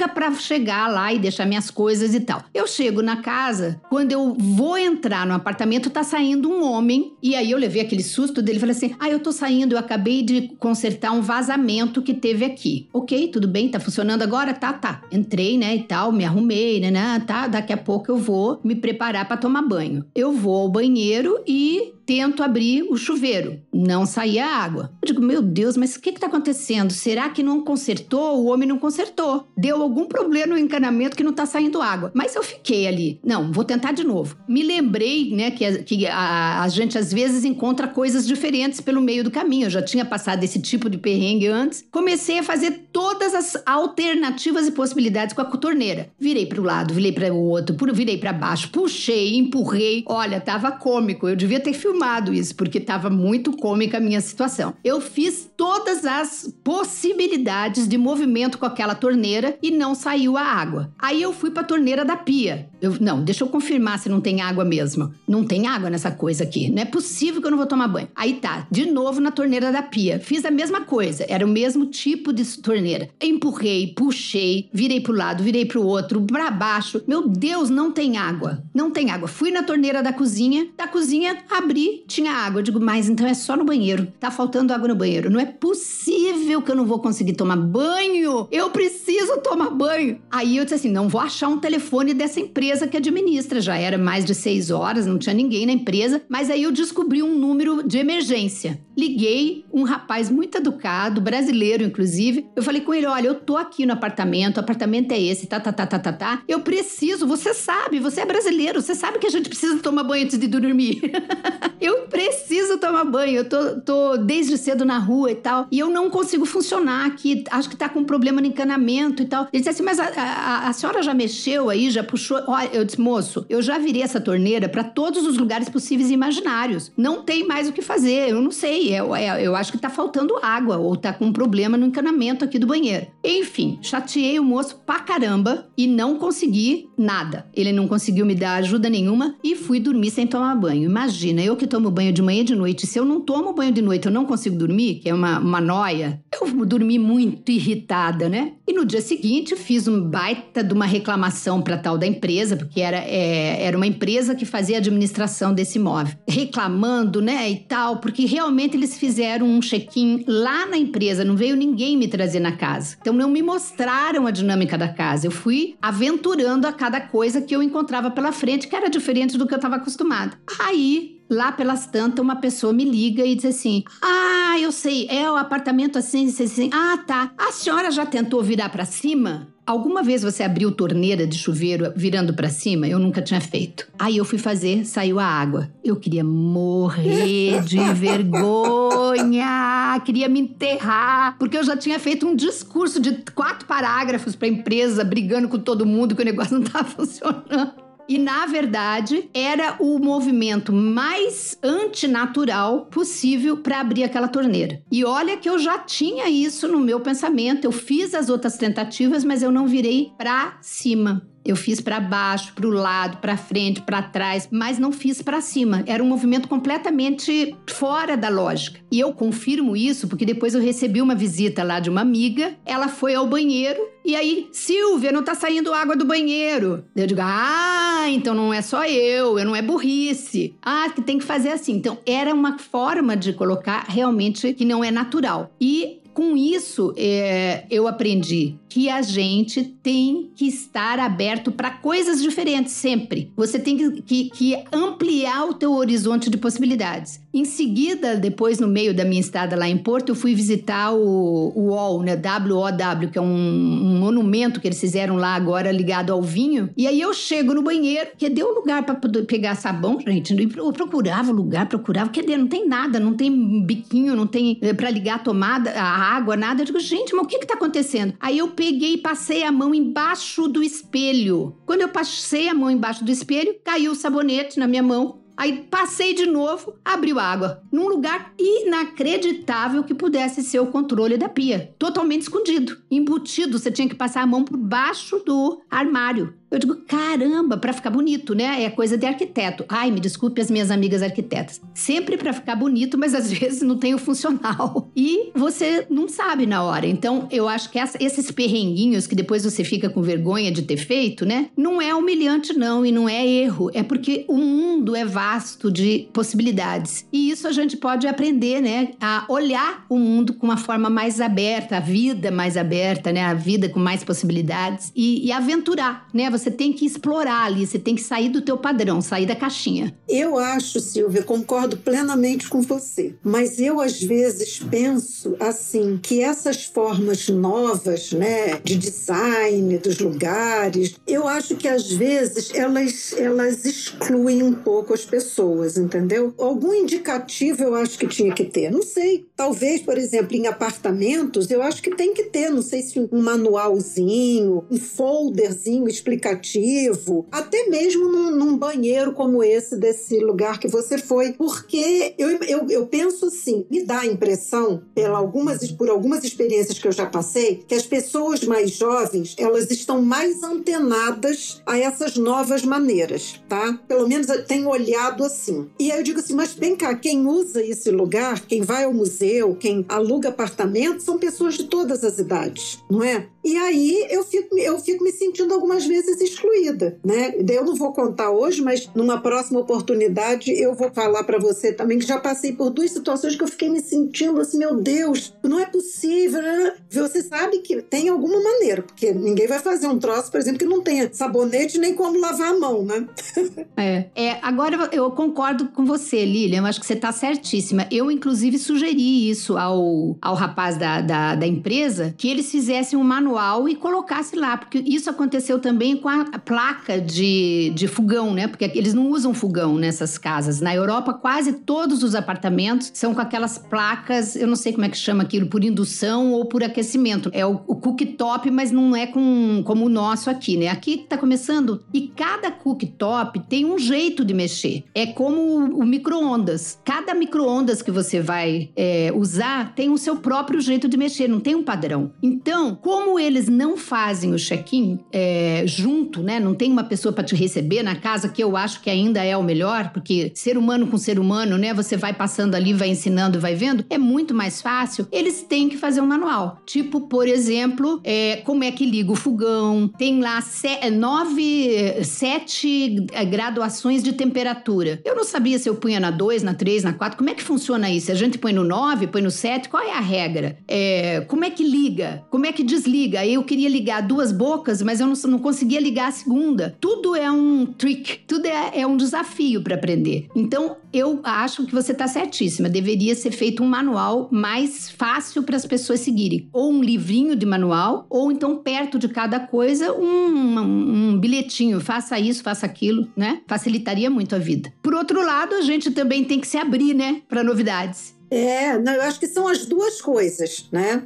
Louca para chegar lá e deixar minhas coisas e tal. Eu chego na casa, quando eu vou entrar no apartamento, tá saindo um homem. E aí eu levei aquele susto dele falei assim: Ah, eu tô saindo, eu acabei de consertar um vazamento que teve aqui. Ok, tudo bem, tá funcionando agora? Tá, tá. Entrei, né, e tal, me arrumei, né, né tá. Daqui a pouco eu vou me preparar para tomar banho. Eu vou ao banheiro e tento abrir o chuveiro. Não saía água. Eu digo, meu Deus, mas o que está acontecendo? Será que não consertou? O homem não consertou. Deu algum problema no encanamento que não está saindo água. Mas eu fiquei ali. Não, vou tentar de novo. Me lembrei, né, que, a, que a, a gente às vezes encontra coisas diferentes pelo meio do caminho. Eu já tinha passado esse tipo de perrengue antes. Comecei a fazer todas as alternativas e possibilidades com a torneira. Virei para o lado, virei para o outro, virei para baixo, puxei, empurrei. Olha, tava cômico. Eu devia ter filmado filmado isso, porque estava muito cômica a minha situação. Eu fiz todas as possibilidades de movimento com aquela torneira e não saiu a água. Aí eu fui para a torneira da pia. Eu, não, deixa eu confirmar se não tem água mesmo. Não tem água nessa coisa aqui. Não é possível que eu não vou tomar banho. Aí tá, de novo na torneira da pia. Fiz a mesma coisa, era o mesmo tipo de torneira. Empurrei, puxei, virei pro lado, virei pro outro, para baixo. Meu Deus, não tem água. Não tem água. Fui na torneira da cozinha, da cozinha abri tinha água. Eu digo, mas então é só no banheiro. Tá faltando água no banheiro. Não é possível que eu não vou conseguir tomar banho. Eu preciso tomar banho. Aí eu disse assim: não vou achar um telefone dessa empresa que administra. Já era mais de seis horas, não tinha ninguém na empresa. Mas aí eu descobri um número de emergência. Liguei, um rapaz muito educado, brasileiro inclusive. Eu falei com ele: olha, eu tô aqui no apartamento, o apartamento é esse, tá, tá, tá, tá, tá, tá. Eu preciso, você sabe, você é brasileiro, você sabe que a gente precisa tomar banho antes de dormir. eu preciso tomar banho, eu tô, tô desde cedo na rua e tal, e eu não consigo funcionar aqui, acho que tá com problema no encanamento e tal. Ele disse assim, mas a, a, a senhora já mexeu aí, já puxou? Olha, eu disse, moço, eu já virei essa torneira para todos os lugares possíveis e imaginários. Não tem mais o que fazer, eu não sei, eu, é, é, eu acho que tá faltando água ou tá com um problema no encanamento aqui do banheiro. Enfim, chateei o moço pra caramba e não consegui nada. Ele não conseguiu me dar ajuda nenhuma e fui dormir sem tomar banho. Imagina, eu que tomo banho de manhã e de noite. Se eu não tomo banho de noite, eu não consigo dormir, que é uma, uma noia. Eu dormi muito irritada, né? E no dia seguinte fiz um baita de uma reclamação para tal da empresa, porque era, é, era uma empresa que fazia administração desse imóvel. Reclamando, né, e tal, porque realmente eles fizeram um check-in lá na empresa, não veio ninguém me trazer na casa. Então não me mostraram a dinâmica da casa. Eu fui aventurando a cada coisa que eu encontrava pela frente, que era diferente do que eu estava acostumada. Aí Lá pelas tantas, uma pessoa me liga e diz assim: Ah, eu sei, é o apartamento assim, assim, assim. Ah, tá. A senhora já tentou virar para cima? Alguma vez você abriu torneira de chuveiro virando para cima? Eu nunca tinha feito. Aí eu fui fazer, saiu a água. Eu queria morrer de vergonha, queria me enterrar, porque eu já tinha feito um discurso de quatro parágrafos para empresa, brigando com todo mundo que o negócio não estava funcionando. E, na verdade, era o movimento mais antinatural possível para abrir aquela torneira. E olha que eu já tinha isso no meu pensamento, eu fiz as outras tentativas, mas eu não virei para cima. Eu fiz para baixo, para o lado, para frente, para trás, mas não fiz para cima. Era um movimento completamente fora da lógica. E eu confirmo isso porque depois eu recebi uma visita lá de uma amiga. Ela foi ao banheiro e aí, Silvia, não tá saindo água do banheiro. Eu digo, ah, então não é só eu, eu não é burrice. Ah, que tem que fazer assim. Então, era uma forma de colocar realmente que não é natural. E com isso, é, eu aprendi que a gente tem que estar aberto para coisas diferentes sempre. Você tem que, que, que, ampliar o teu horizonte de possibilidades. Em seguida, depois no meio da minha estada lá em Porto, eu fui visitar o, o WOW, né? W-O-W, que é um, um, monumento que eles fizeram lá agora ligado ao vinho. E aí eu chego no banheiro, que deu lugar para pegar sabão, gente. Eu procurava lugar, procurava, cadê? Não tem nada, não tem biquinho, não tem é, para ligar a tomada, a água, nada. Eu digo, gente, mas o que que tá acontecendo? Aí eu peguei e passei a mão embaixo do espelho. Quando eu passei a mão embaixo do espelho, caiu o sabonete na minha mão. Aí passei de novo, abriu água, num lugar inacreditável que pudesse ser o controle da pia, totalmente escondido, embutido. Você tinha que passar a mão por baixo do armário. Eu digo, caramba, para ficar bonito, né? É coisa de arquiteto. Ai, me desculpe as minhas amigas arquitetas. Sempre para ficar bonito, mas às vezes não tem o funcional. E você não sabe na hora. Então, eu acho que essa, esses perrenguinhos que depois você fica com vergonha de ter feito, né? Não é humilhante, não, e não é erro. É porque o mundo é vasto de possibilidades. E isso a gente pode aprender, né? A olhar o mundo com uma forma mais aberta, a vida mais aberta, né? A vida com mais possibilidades e, e aventurar, né? Você tem que explorar ali, você tem que sair do teu padrão, sair da caixinha. Eu acho, Silvia, concordo plenamente com você. Mas eu às vezes penso assim que essas formas novas, né, de design dos lugares, eu acho que às vezes elas elas excluem um pouco as pessoas, entendeu? Algum indicativo eu acho que tinha que ter. Não sei. Talvez, por exemplo, em apartamentos, eu acho que tem que ter, não sei se um manualzinho, um folderzinho explicativo aplicativo, até mesmo num, num, banheiro como esse, desse lugar que você foi, porque eu, eu, eu penso assim, me dá a impressão, pela algumas, por algumas experiências que eu já passei, que as pessoas mais jovens, elas estão mais antenadas a essas novas maneiras, tá? Pelo menos eu tenho olhado assim. E aí eu digo assim, mas vem cá, quem usa esse lugar, quem vai ao museu, quem aluga apartamento, são pessoas de todas as idades, não é? E aí eu fico, eu fico me sentindo algumas vezes excluída, né? Eu não vou contar hoje, mas numa próxima oportunidade eu vou falar para você também que já passei por duas situações que eu fiquei me sentindo assim, meu Deus, não é possível. Né? Você sabe que tem alguma maneira, porque ninguém vai fazer um troço, por exemplo, que não tenha sabonete nem como lavar a mão, né? é, é, agora eu concordo com você, Lilian, eu acho que você está certíssima. Eu, inclusive, sugeri isso ao, ao rapaz da, da, da empresa, que eles fizessem um manual manual e colocasse lá, porque isso aconteceu também com a placa de, de fogão, né? Porque eles não usam fogão nessas casas. Na Europa, quase todos os apartamentos são com aquelas placas, eu não sei como é que chama aquilo, por indução ou por aquecimento. É o, o cooktop, mas não é com, como o nosso aqui, né? Aqui tá começando e cada cooktop tem um jeito de mexer. É como o, o micro-ondas. Cada micro-ondas que você vai é, usar tem o seu próprio jeito de mexer, não tem um padrão. Então, como eles não fazem o check-in é, junto, né? Não tem uma pessoa para te receber na casa, que eu acho que ainda é o melhor, porque ser humano com ser humano, né? Você vai passando ali, vai ensinando, vai vendo, é muito mais fácil. Eles têm que fazer um manual. Tipo, por exemplo, é, como é que liga o fogão, tem lá é, nove, sete é, graduações de temperatura. Eu não sabia se eu punha na 2, na 3, na 4. Como é que funciona isso? A gente põe no 9, põe no 7? Qual é a regra? É, como é que liga? Como é que desliga? Eu queria ligar duas bocas, mas eu não, não conseguia ligar a segunda. Tudo é um trick, tudo é, é um desafio para aprender. Então, eu acho que você está certíssima. Deveria ser feito um manual mais fácil para as pessoas seguirem. Ou um livrinho de manual, ou então, perto de cada coisa, um, um, um bilhetinho. Faça isso, faça aquilo, né? Facilitaria muito a vida. Por outro lado, a gente também tem que se abrir, né, para novidades. É, não, eu acho que são as duas coisas, né?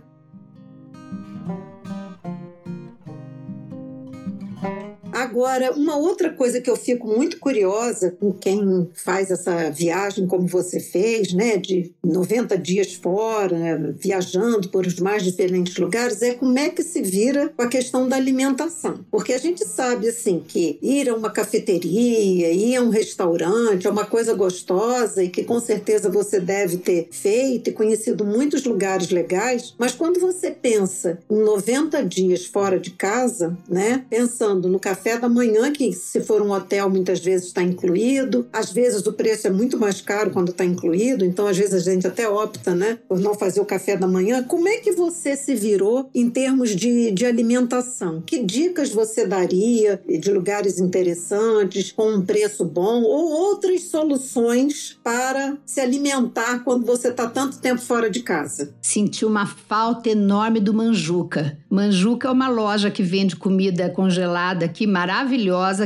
Agora, uma outra coisa que eu fico muito curiosa com quem faz essa viagem como você fez, né, de 90 dias fora, viajando por os mais diferentes lugares, é como é que se vira com a questão da alimentação. Porque a gente sabe, assim, que ir a uma cafeteria, ir a um restaurante é uma coisa gostosa e que com certeza você deve ter feito e conhecido muitos lugares legais, mas quando você pensa em 90 dias fora de casa, né, pensando no café café da manhã, que se for um hotel muitas vezes está incluído. Às vezes o preço é muito mais caro quando está incluído, então às vezes a gente até opta, né, por não fazer o café da manhã. Como é que você se virou em termos de, de alimentação? Que dicas você daria de lugares interessantes, com um preço bom, ou outras soluções para se alimentar quando você está tanto tempo fora de casa? Senti uma falta enorme do Manjuca. Manjuca é uma loja que vende comida congelada aqui maravilhosa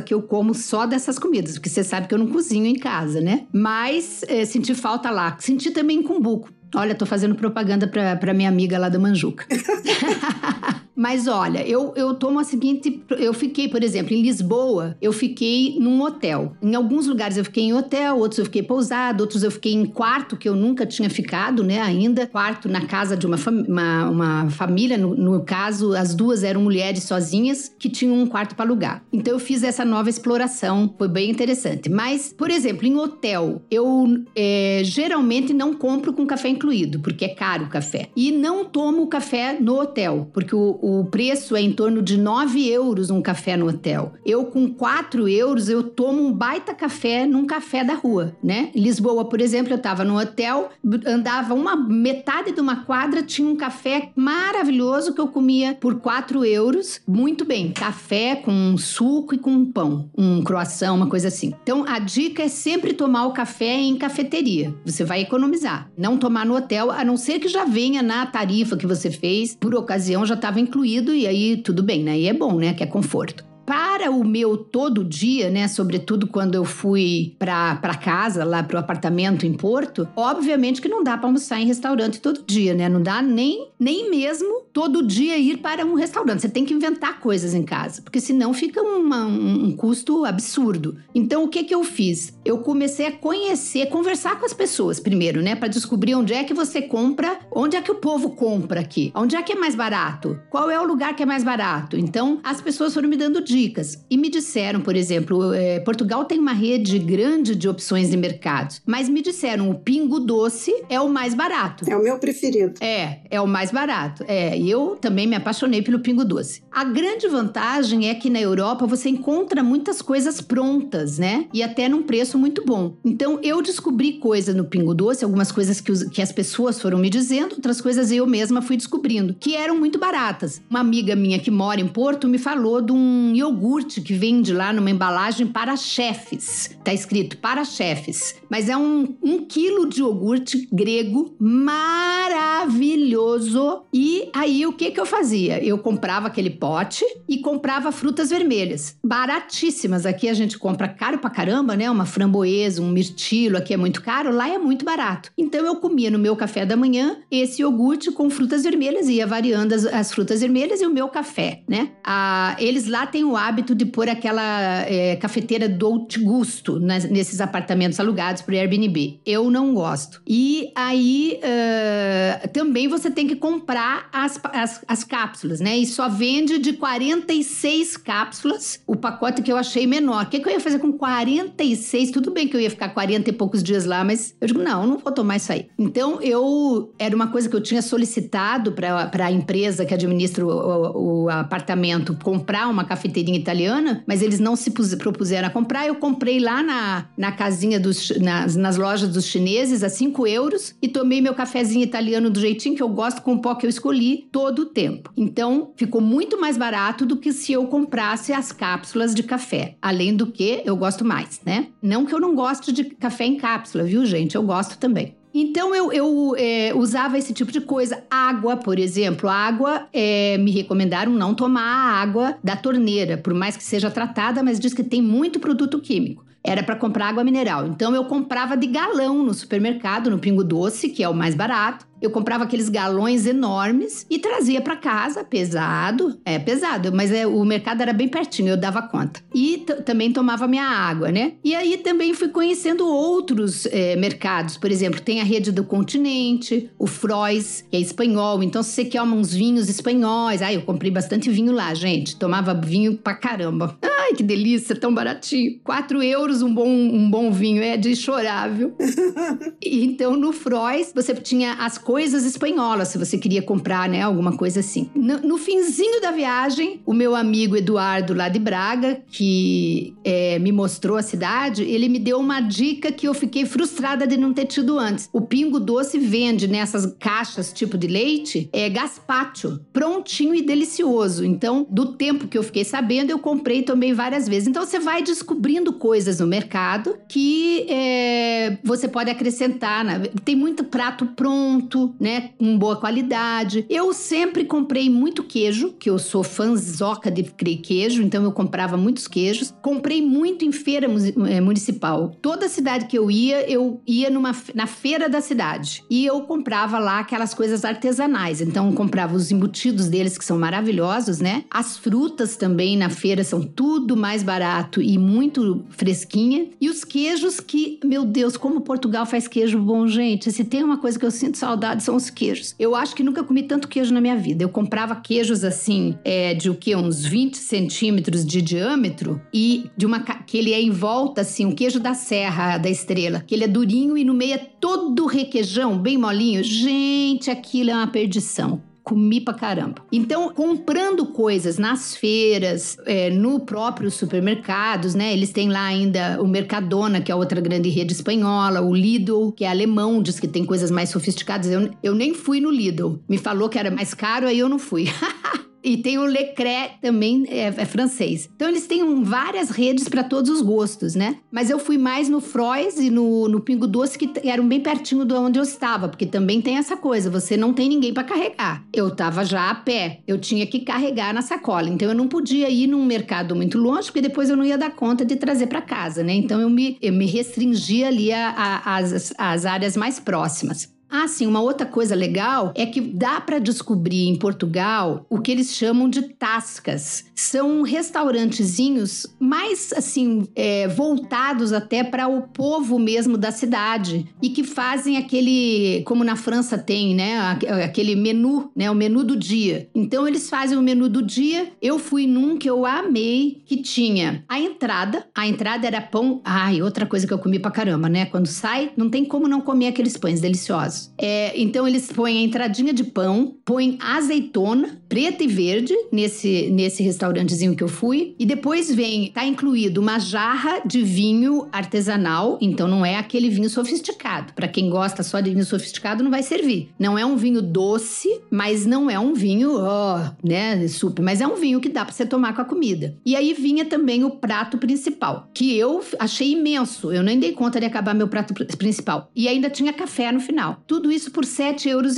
que eu como só dessas comidas, porque você sabe que eu não cozinho em casa, né? Mas é, senti falta lá. Senti também Cumbuco. Olha, tô fazendo propaganda para minha amiga lá da Manjuca. Mas olha, eu, eu tomo a seguinte. Eu fiquei, por exemplo, em Lisboa, eu fiquei num hotel. Em alguns lugares eu fiquei em hotel, outros eu fiquei pousado, outros eu fiquei em quarto, que eu nunca tinha ficado, né, ainda. Quarto na casa de uma, uma, uma, família, no, no, caso, as duas eram mulheres sozinhas que tinham um quarto para alugar. Então eu fiz essa nova exploração, foi bem interessante. Mas, por exemplo, em hotel, eu é, geralmente não compro com café incluído, porque é caro o café. E não tomo café no hotel, porque o o preço é em torno de 9 euros um café no hotel. Eu, com 4 euros, eu tomo um baita café num café da rua, né? Em Lisboa, por exemplo, eu estava no hotel, andava uma metade de uma quadra, tinha um café maravilhoso que eu comia por 4 euros, muito bem. Café com suco e com um pão, um croissant, uma coisa assim. Então, a dica é sempre tomar o café em cafeteria. Você vai economizar. Não tomar no hotel, a não ser que já venha na tarifa que você fez, por ocasião já estava incluído incluído e aí tudo bem, né? E é bom, né? Que é conforto para o meu todo dia, né, sobretudo quando eu fui para casa, lá para o apartamento em Porto, obviamente que não dá para almoçar em restaurante todo dia, né? Não dá nem, nem mesmo todo dia ir para um restaurante. Você tem que inventar coisas em casa, porque senão fica uma, um, um custo absurdo. Então, o que que eu fiz? Eu comecei a conhecer, conversar com as pessoas primeiro, né, para descobrir onde é que você compra, onde é que o povo compra aqui, onde é que é mais barato, qual é o lugar que é mais barato. Então, as pessoas foram me dando dicas. E me disseram, por exemplo, é, Portugal tem uma rede grande de opções de mercados, mas me disseram o pingo doce é o mais barato. É o meu preferido. É, é o mais barato. É, e eu também me apaixonei pelo pingo doce. A grande vantagem é que na Europa você encontra muitas coisas prontas, né? E até num preço muito bom. Então eu descobri coisa no pingo doce, algumas coisas que, os, que as pessoas foram me dizendo, outras coisas eu mesma fui descobrindo, que eram muito baratas. Uma amiga minha que mora em Porto me falou de um iogurte que vende lá numa embalagem para chefes. Tá escrito para chefes. Mas é um, um quilo de iogurte grego maravilhoso. E aí o que que eu fazia? Eu comprava aquele pote e comprava frutas vermelhas, baratíssimas. Aqui a gente compra caro pra caramba, né? Uma, framboesa, um mirtilo, aqui é muito caro, lá é muito barato. Então eu comia no meu café da manhã esse iogurte com frutas vermelhas, ia variando as, as frutas vermelhas e o meu café, né? Ah, eles lá têm o hábito de pôr aquela é, cafeteira Dolce Gusto nas, nesses apartamentos alugados para Airbnb. Eu não gosto. E aí uh, também você tem que comprar as, as, as cápsulas, né? E só vende de 46 cápsulas o pacote que eu achei menor. O que, que eu ia fazer com 46? Tudo bem que eu ia ficar 40 e poucos dias lá, mas eu digo, não, não vou tomar isso aí. Então eu era uma coisa que eu tinha solicitado para a empresa que administra o, o, o, apartamento comprar uma cafeteirinha italiana, mas eles não se propuseram a comprar. Eu comprei lá na, na casinha dos nas, nas lojas dos chineses a 5 euros e tomei meu cafezinho italiano do jeitinho que eu gosto com o pó que eu escolhi todo o tempo. Então ficou muito mais barato do que se eu comprasse as cápsulas de café. Além do que eu gosto mais, né? Não que eu não gosto de café em cápsula, viu, gente? Eu gosto também. Então eu, eu é, usava esse tipo de coisa. Água, por exemplo. Água, é, me recomendaram não tomar a água da torneira, por mais que seja tratada, mas diz que tem muito produto químico era para comprar água mineral. Então eu comprava de galão no supermercado, no Pingo Doce, que é o mais barato. Eu comprava aqueles galões enormes e trazia para casa, pesado, é pesado, mas é, o mercado era bem pertinho, eu dava conta. E também tomava minha água, né? E aí também fui conhecendo outros é, mercados, por exemplo, tem a rede do Continente, o Frois, que é espanhol, então se você quer uns vinhos espanhóis, ai, eu comprei bastante vinho lá, gente, tomava vinho pra caramba. Ai, que delícia, tão baratinho. 4 euros um bom, um bom vinho, é de chorar, viu? então no Frois você tinha as coisas espanholas, se você queria comprar, né? Alguma coisa assim. No, no finzinho da viagem, o meu amigo Eduardo, lá de Braga, que é, me mostrou a cidade, ele me deu uma dica que eu fiquei frustrada de não ter tido antes. O Pingo Doce vende nessas caixas tipo de leite, é gaspacho, prontinho e delicioso. Então, do tempo que eu fiquei sabendo, eu comprei também várias vezes. Então, você vai descobrindo coisas no mercado que é, você pode acrescentar. Né? Tem muito prato pronto né? Com boa qualidade. Eu sempre comprei muito queijo, que eu sou fãzoca de queijo, então eu comprava muitos queijos. Comprei muito em feira eh, municipal. Toda cidade que eu ia, eu ia numa, na feira da cidade. E eu comprava lá aquelas coisas artesanais. Então eu comprava os embutidos deles, que são maravilhosos, né? As frutas também na feira são tudo mais barato e muito fresquinha. E os queijos que, meu Deus, como Portugal faz queijo bom, gente. Se tem uma coisa que eu sinto saudade são os queijos. Eu acho que nunca comi tanto queijo na minha vida. Eu comprava queijos assim, é, de o que? Uns 20 centímetros de diâmetro e de uma. que ele é em volta, assim, um queijo da Serra da Estrela, que ele é durinho e no meio é todo requeijão, bem molinho. Gente, aquilo é uma perdição comi pra caramba. Então, comprando coisas nas feiras, é, no próprio supermercados, né? Eles têm lá ainda o Mercadona, que é outra grande rede espanhola, o Lidl, que é alemão, diz que tem coisas mais sofisticadas. Eu, eu nem fui no Lidl. Me falou que era mais caro, aí eu não fui. E tem o Leclerc também, é, é, francês. Então eles têm várias redes para todos os gostos, né? Mas eu fui mais no Frois e no, no Pingo Doce, que eram bem pertinho de onde eu estava, porque também tem essa coisa, você não tem ninguém para carregar. Eu estava já a pé, eu tinha que carregar na sacola, então eu não podia ir num mercado muito longe, porque depois eu não ia dar conta de trazer para casa, né? Então eu me, eu me restringia ali às as áreas mais próximas. Ah, sim, uma outra coisa legal é que dá para descobrir em Portugal o que eles chamam de tascas. São restaurantezinhos mais assim é, voltados até para o povo mesmo da cidade e que fazem aquele, como na França tem, né, aquele menu, né, o menu do dia. Então eles fazem o menu do dia. Eu fui num que eu amei, que tinha a entrada. A entrada era pão. Ai, outra coisa que eu comi pra caramba, né? Quando sai, não tem como não comer aqueles pães deliciosos. É, então eles põem a entradinha de pão, põem azeitona preta e verde nesse, nesse restaurantezinho que eu fui. E depois vem, tá incluído uma jarra de vinho artesanal, então não é aquele vinho sofisticado. Para quem gosta só de vinho sofisticado, não vai servir. Não é um vinho doce, mas não é um vinho, ó, oh, né, super, mas é um vinho que dá para você tomar com a comida. E aí vinha também o prato principal, que eu achei imenso. Eu nem dei conta de acabar meu prato principal. E ainda tinha café no final. Tudo isso por R$ 7,50 euros.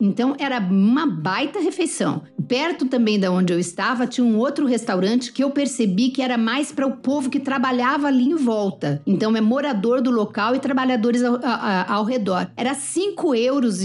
Então era uma baita refeição. Perto também da onde eu estava tinha um outro restaurante que eu percebi que era mais para o povo que trabalhava ali em volta. Então é morador do local e trabalhadores ao, ao, ao redor. Era R$ 5,50 euros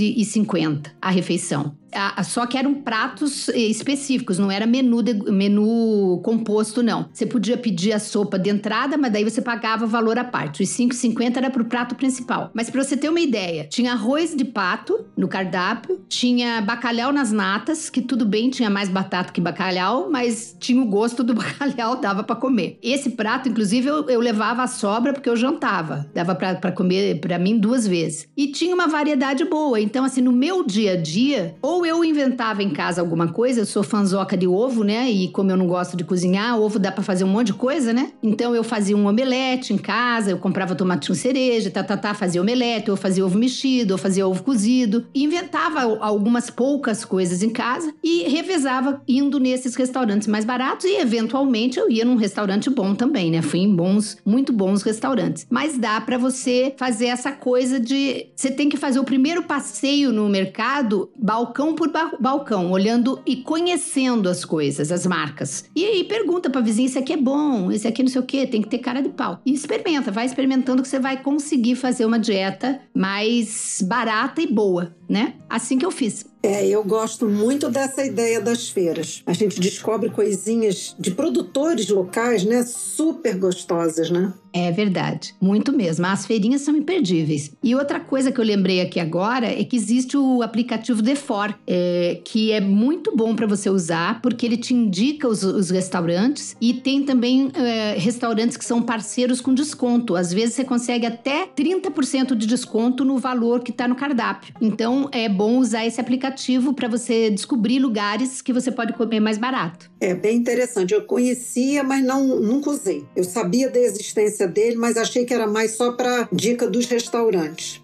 a refeição só que eram pratos eh, específicos, não era menu, de, menu composto, não. Você podia pedir a sopa de entrada, mas daí você pagava valor à parte. Os 5,50 era pro prato principal. Mas para você ter uma ideia, tinha arroz de pato no cardápio, tinha bacalhau nas natas, que tudo bem, tinha mais batata que bacalhau, mas tinha o gosto do bacalhau, dava para comer. Esse prato, inclusive, eu, eu, levava a sobra porque eu jantava. Dava para comer para mim duas vezes. E tinha uma variedade boa. Então, assim, no meu dia a dia, ou eu inventava em casa alguma coisa, eu sou fanzoca de ovo, né? E como eu não gosto de cozinhar, ovo dá para fazer um monte de coisa, né? Então eu fazia um omelete em casa, eu comprava tomatinho cereja, tá, tá, tá, fazia omelete, eu fazia ovo mexido, eu fazia ovo cozido. Inventava algumas poucas coisas em casa e revezava indo nesses restaurantes mais baratos e eventualmente eu ia num restaurante bom também, né? Fui em bons, muito bons restaurantes. Mas dá para você fazer essa coisa de você tem que fazer o primeiro passeio no mercado balcão por balcão, olhando e conhecendo as coisas, as marcas. E aí pergunta pra vizinha: esse aqui é bom, esse aqui não sei o quê, tem que ter cara de pau. E experimenta, vai experimentando que você vai conseguir fazer uma dieta mais barata e boa, né? Assim que eu fiz. É, eu gosto muito dessa ideia das feiras. A gente descobre coisinhas de produtores locais, né? Super gostosas, né? É verdade, muito mesmo. As feirinhas são imperdíveis. E outra coisa que eu lembrei aqui agora é que existe o aplicativo Defor, é, que é muito bom para você usar, porque ele te indica os, os restaurantes e tem também é, restaurantes que são parceiros com desconto. Às vezes você consegue até 30% de desconto no valor que está no cardápio. Então é bom usar esse aplicativo aplicativo para você descobrir lugares que você pode comer mais barato. É bem interessante. Eu conhecia, mas não nunca usei. Eu sabia da existência dele, mas achei que era mais só para dica dos restaurantes.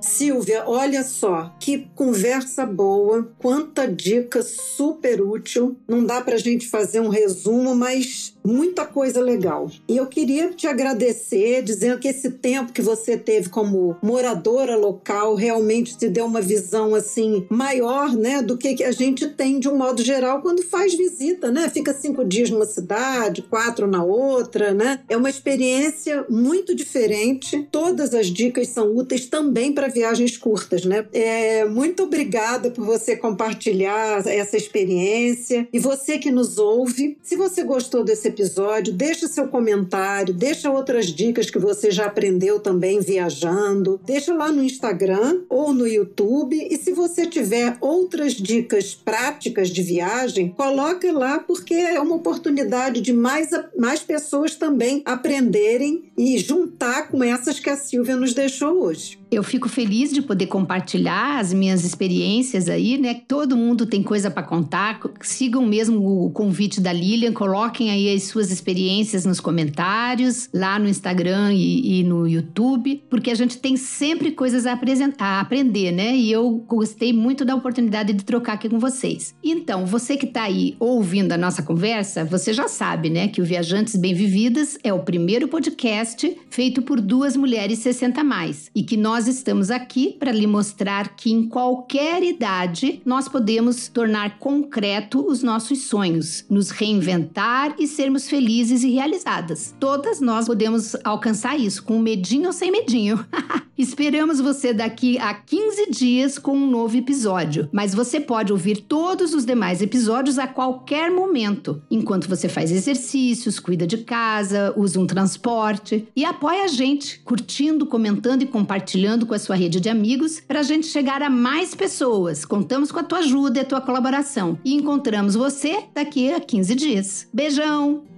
Silvia, olha só, que conversa boa, quanta dica super útil. Não dá para a gente fazer um resumo, mas muita coisa legal. E eu queria te agradecer, dizendo que esse tempo que você teve como moradora local realmente te deu uma visão assim maior, né, do que a gente tem de um modo geral quando faz visita, né? Fica cinco dias numa cidade, quatro na outra, né? É uma experiência muito diferente. Todas as dicas são úteis também para viagens curtas, né? É, muito obrigada por você compartilhar essa experiência. E você que nos ouve, se você gostou desse episódio, deixa seu comentário, deixa outras dicas que você já aprendeu também viajando. Deixa lá no Instagram ou no YouTube. E se você tiver outras dicas práticas de viagem, coloque lá porque é uma oportunidade de mais, mais pessoas também aprenderem e juntar com essas que a Silvia nos deixou hoje. Eu fico feliz de poder compartilhar as minhas experiências aí, né? Todo mundo tem coisa para contar. Sigam mesmo o convite da Lilian, coloquem aí as suas experiências nos comentários, lá no Instagram e, e no YouTube, porque a gente tem sempre coisas a, a aprender, né? E eu gostei muito da oportunidade de trocar aqui com vocês. Então, você que está aí ouvindo a nossa conversa, você já sabe, né, que o Viajantes Bem Vividas é o primeiro podcast feito por duas mulheres 60 mais e que nós nós estamos aqui para lhe mostrar que em qualquer idade nós podemos tornar concreto os nossos sonhos, nos reinventar e sermos felizes e realizadas. Todas nós podemos alcançar isso, com medinho ou sem medinho. Esperamos você daqui a 15 dias com um novo episódio, mas você pode ouvir todos os demais episódios a qualquer momento, enquanto você faz exercícios, cuida de casa, usa um transporte e apoia a gente, curtindo, comentando e compartilhando compartilhando com a sua rede de amigos para a gente chegar a mais pessoas. Contamos com a tua ajuda e a tua colaboração. E encontramos você daqui a 15 dias. Beijão!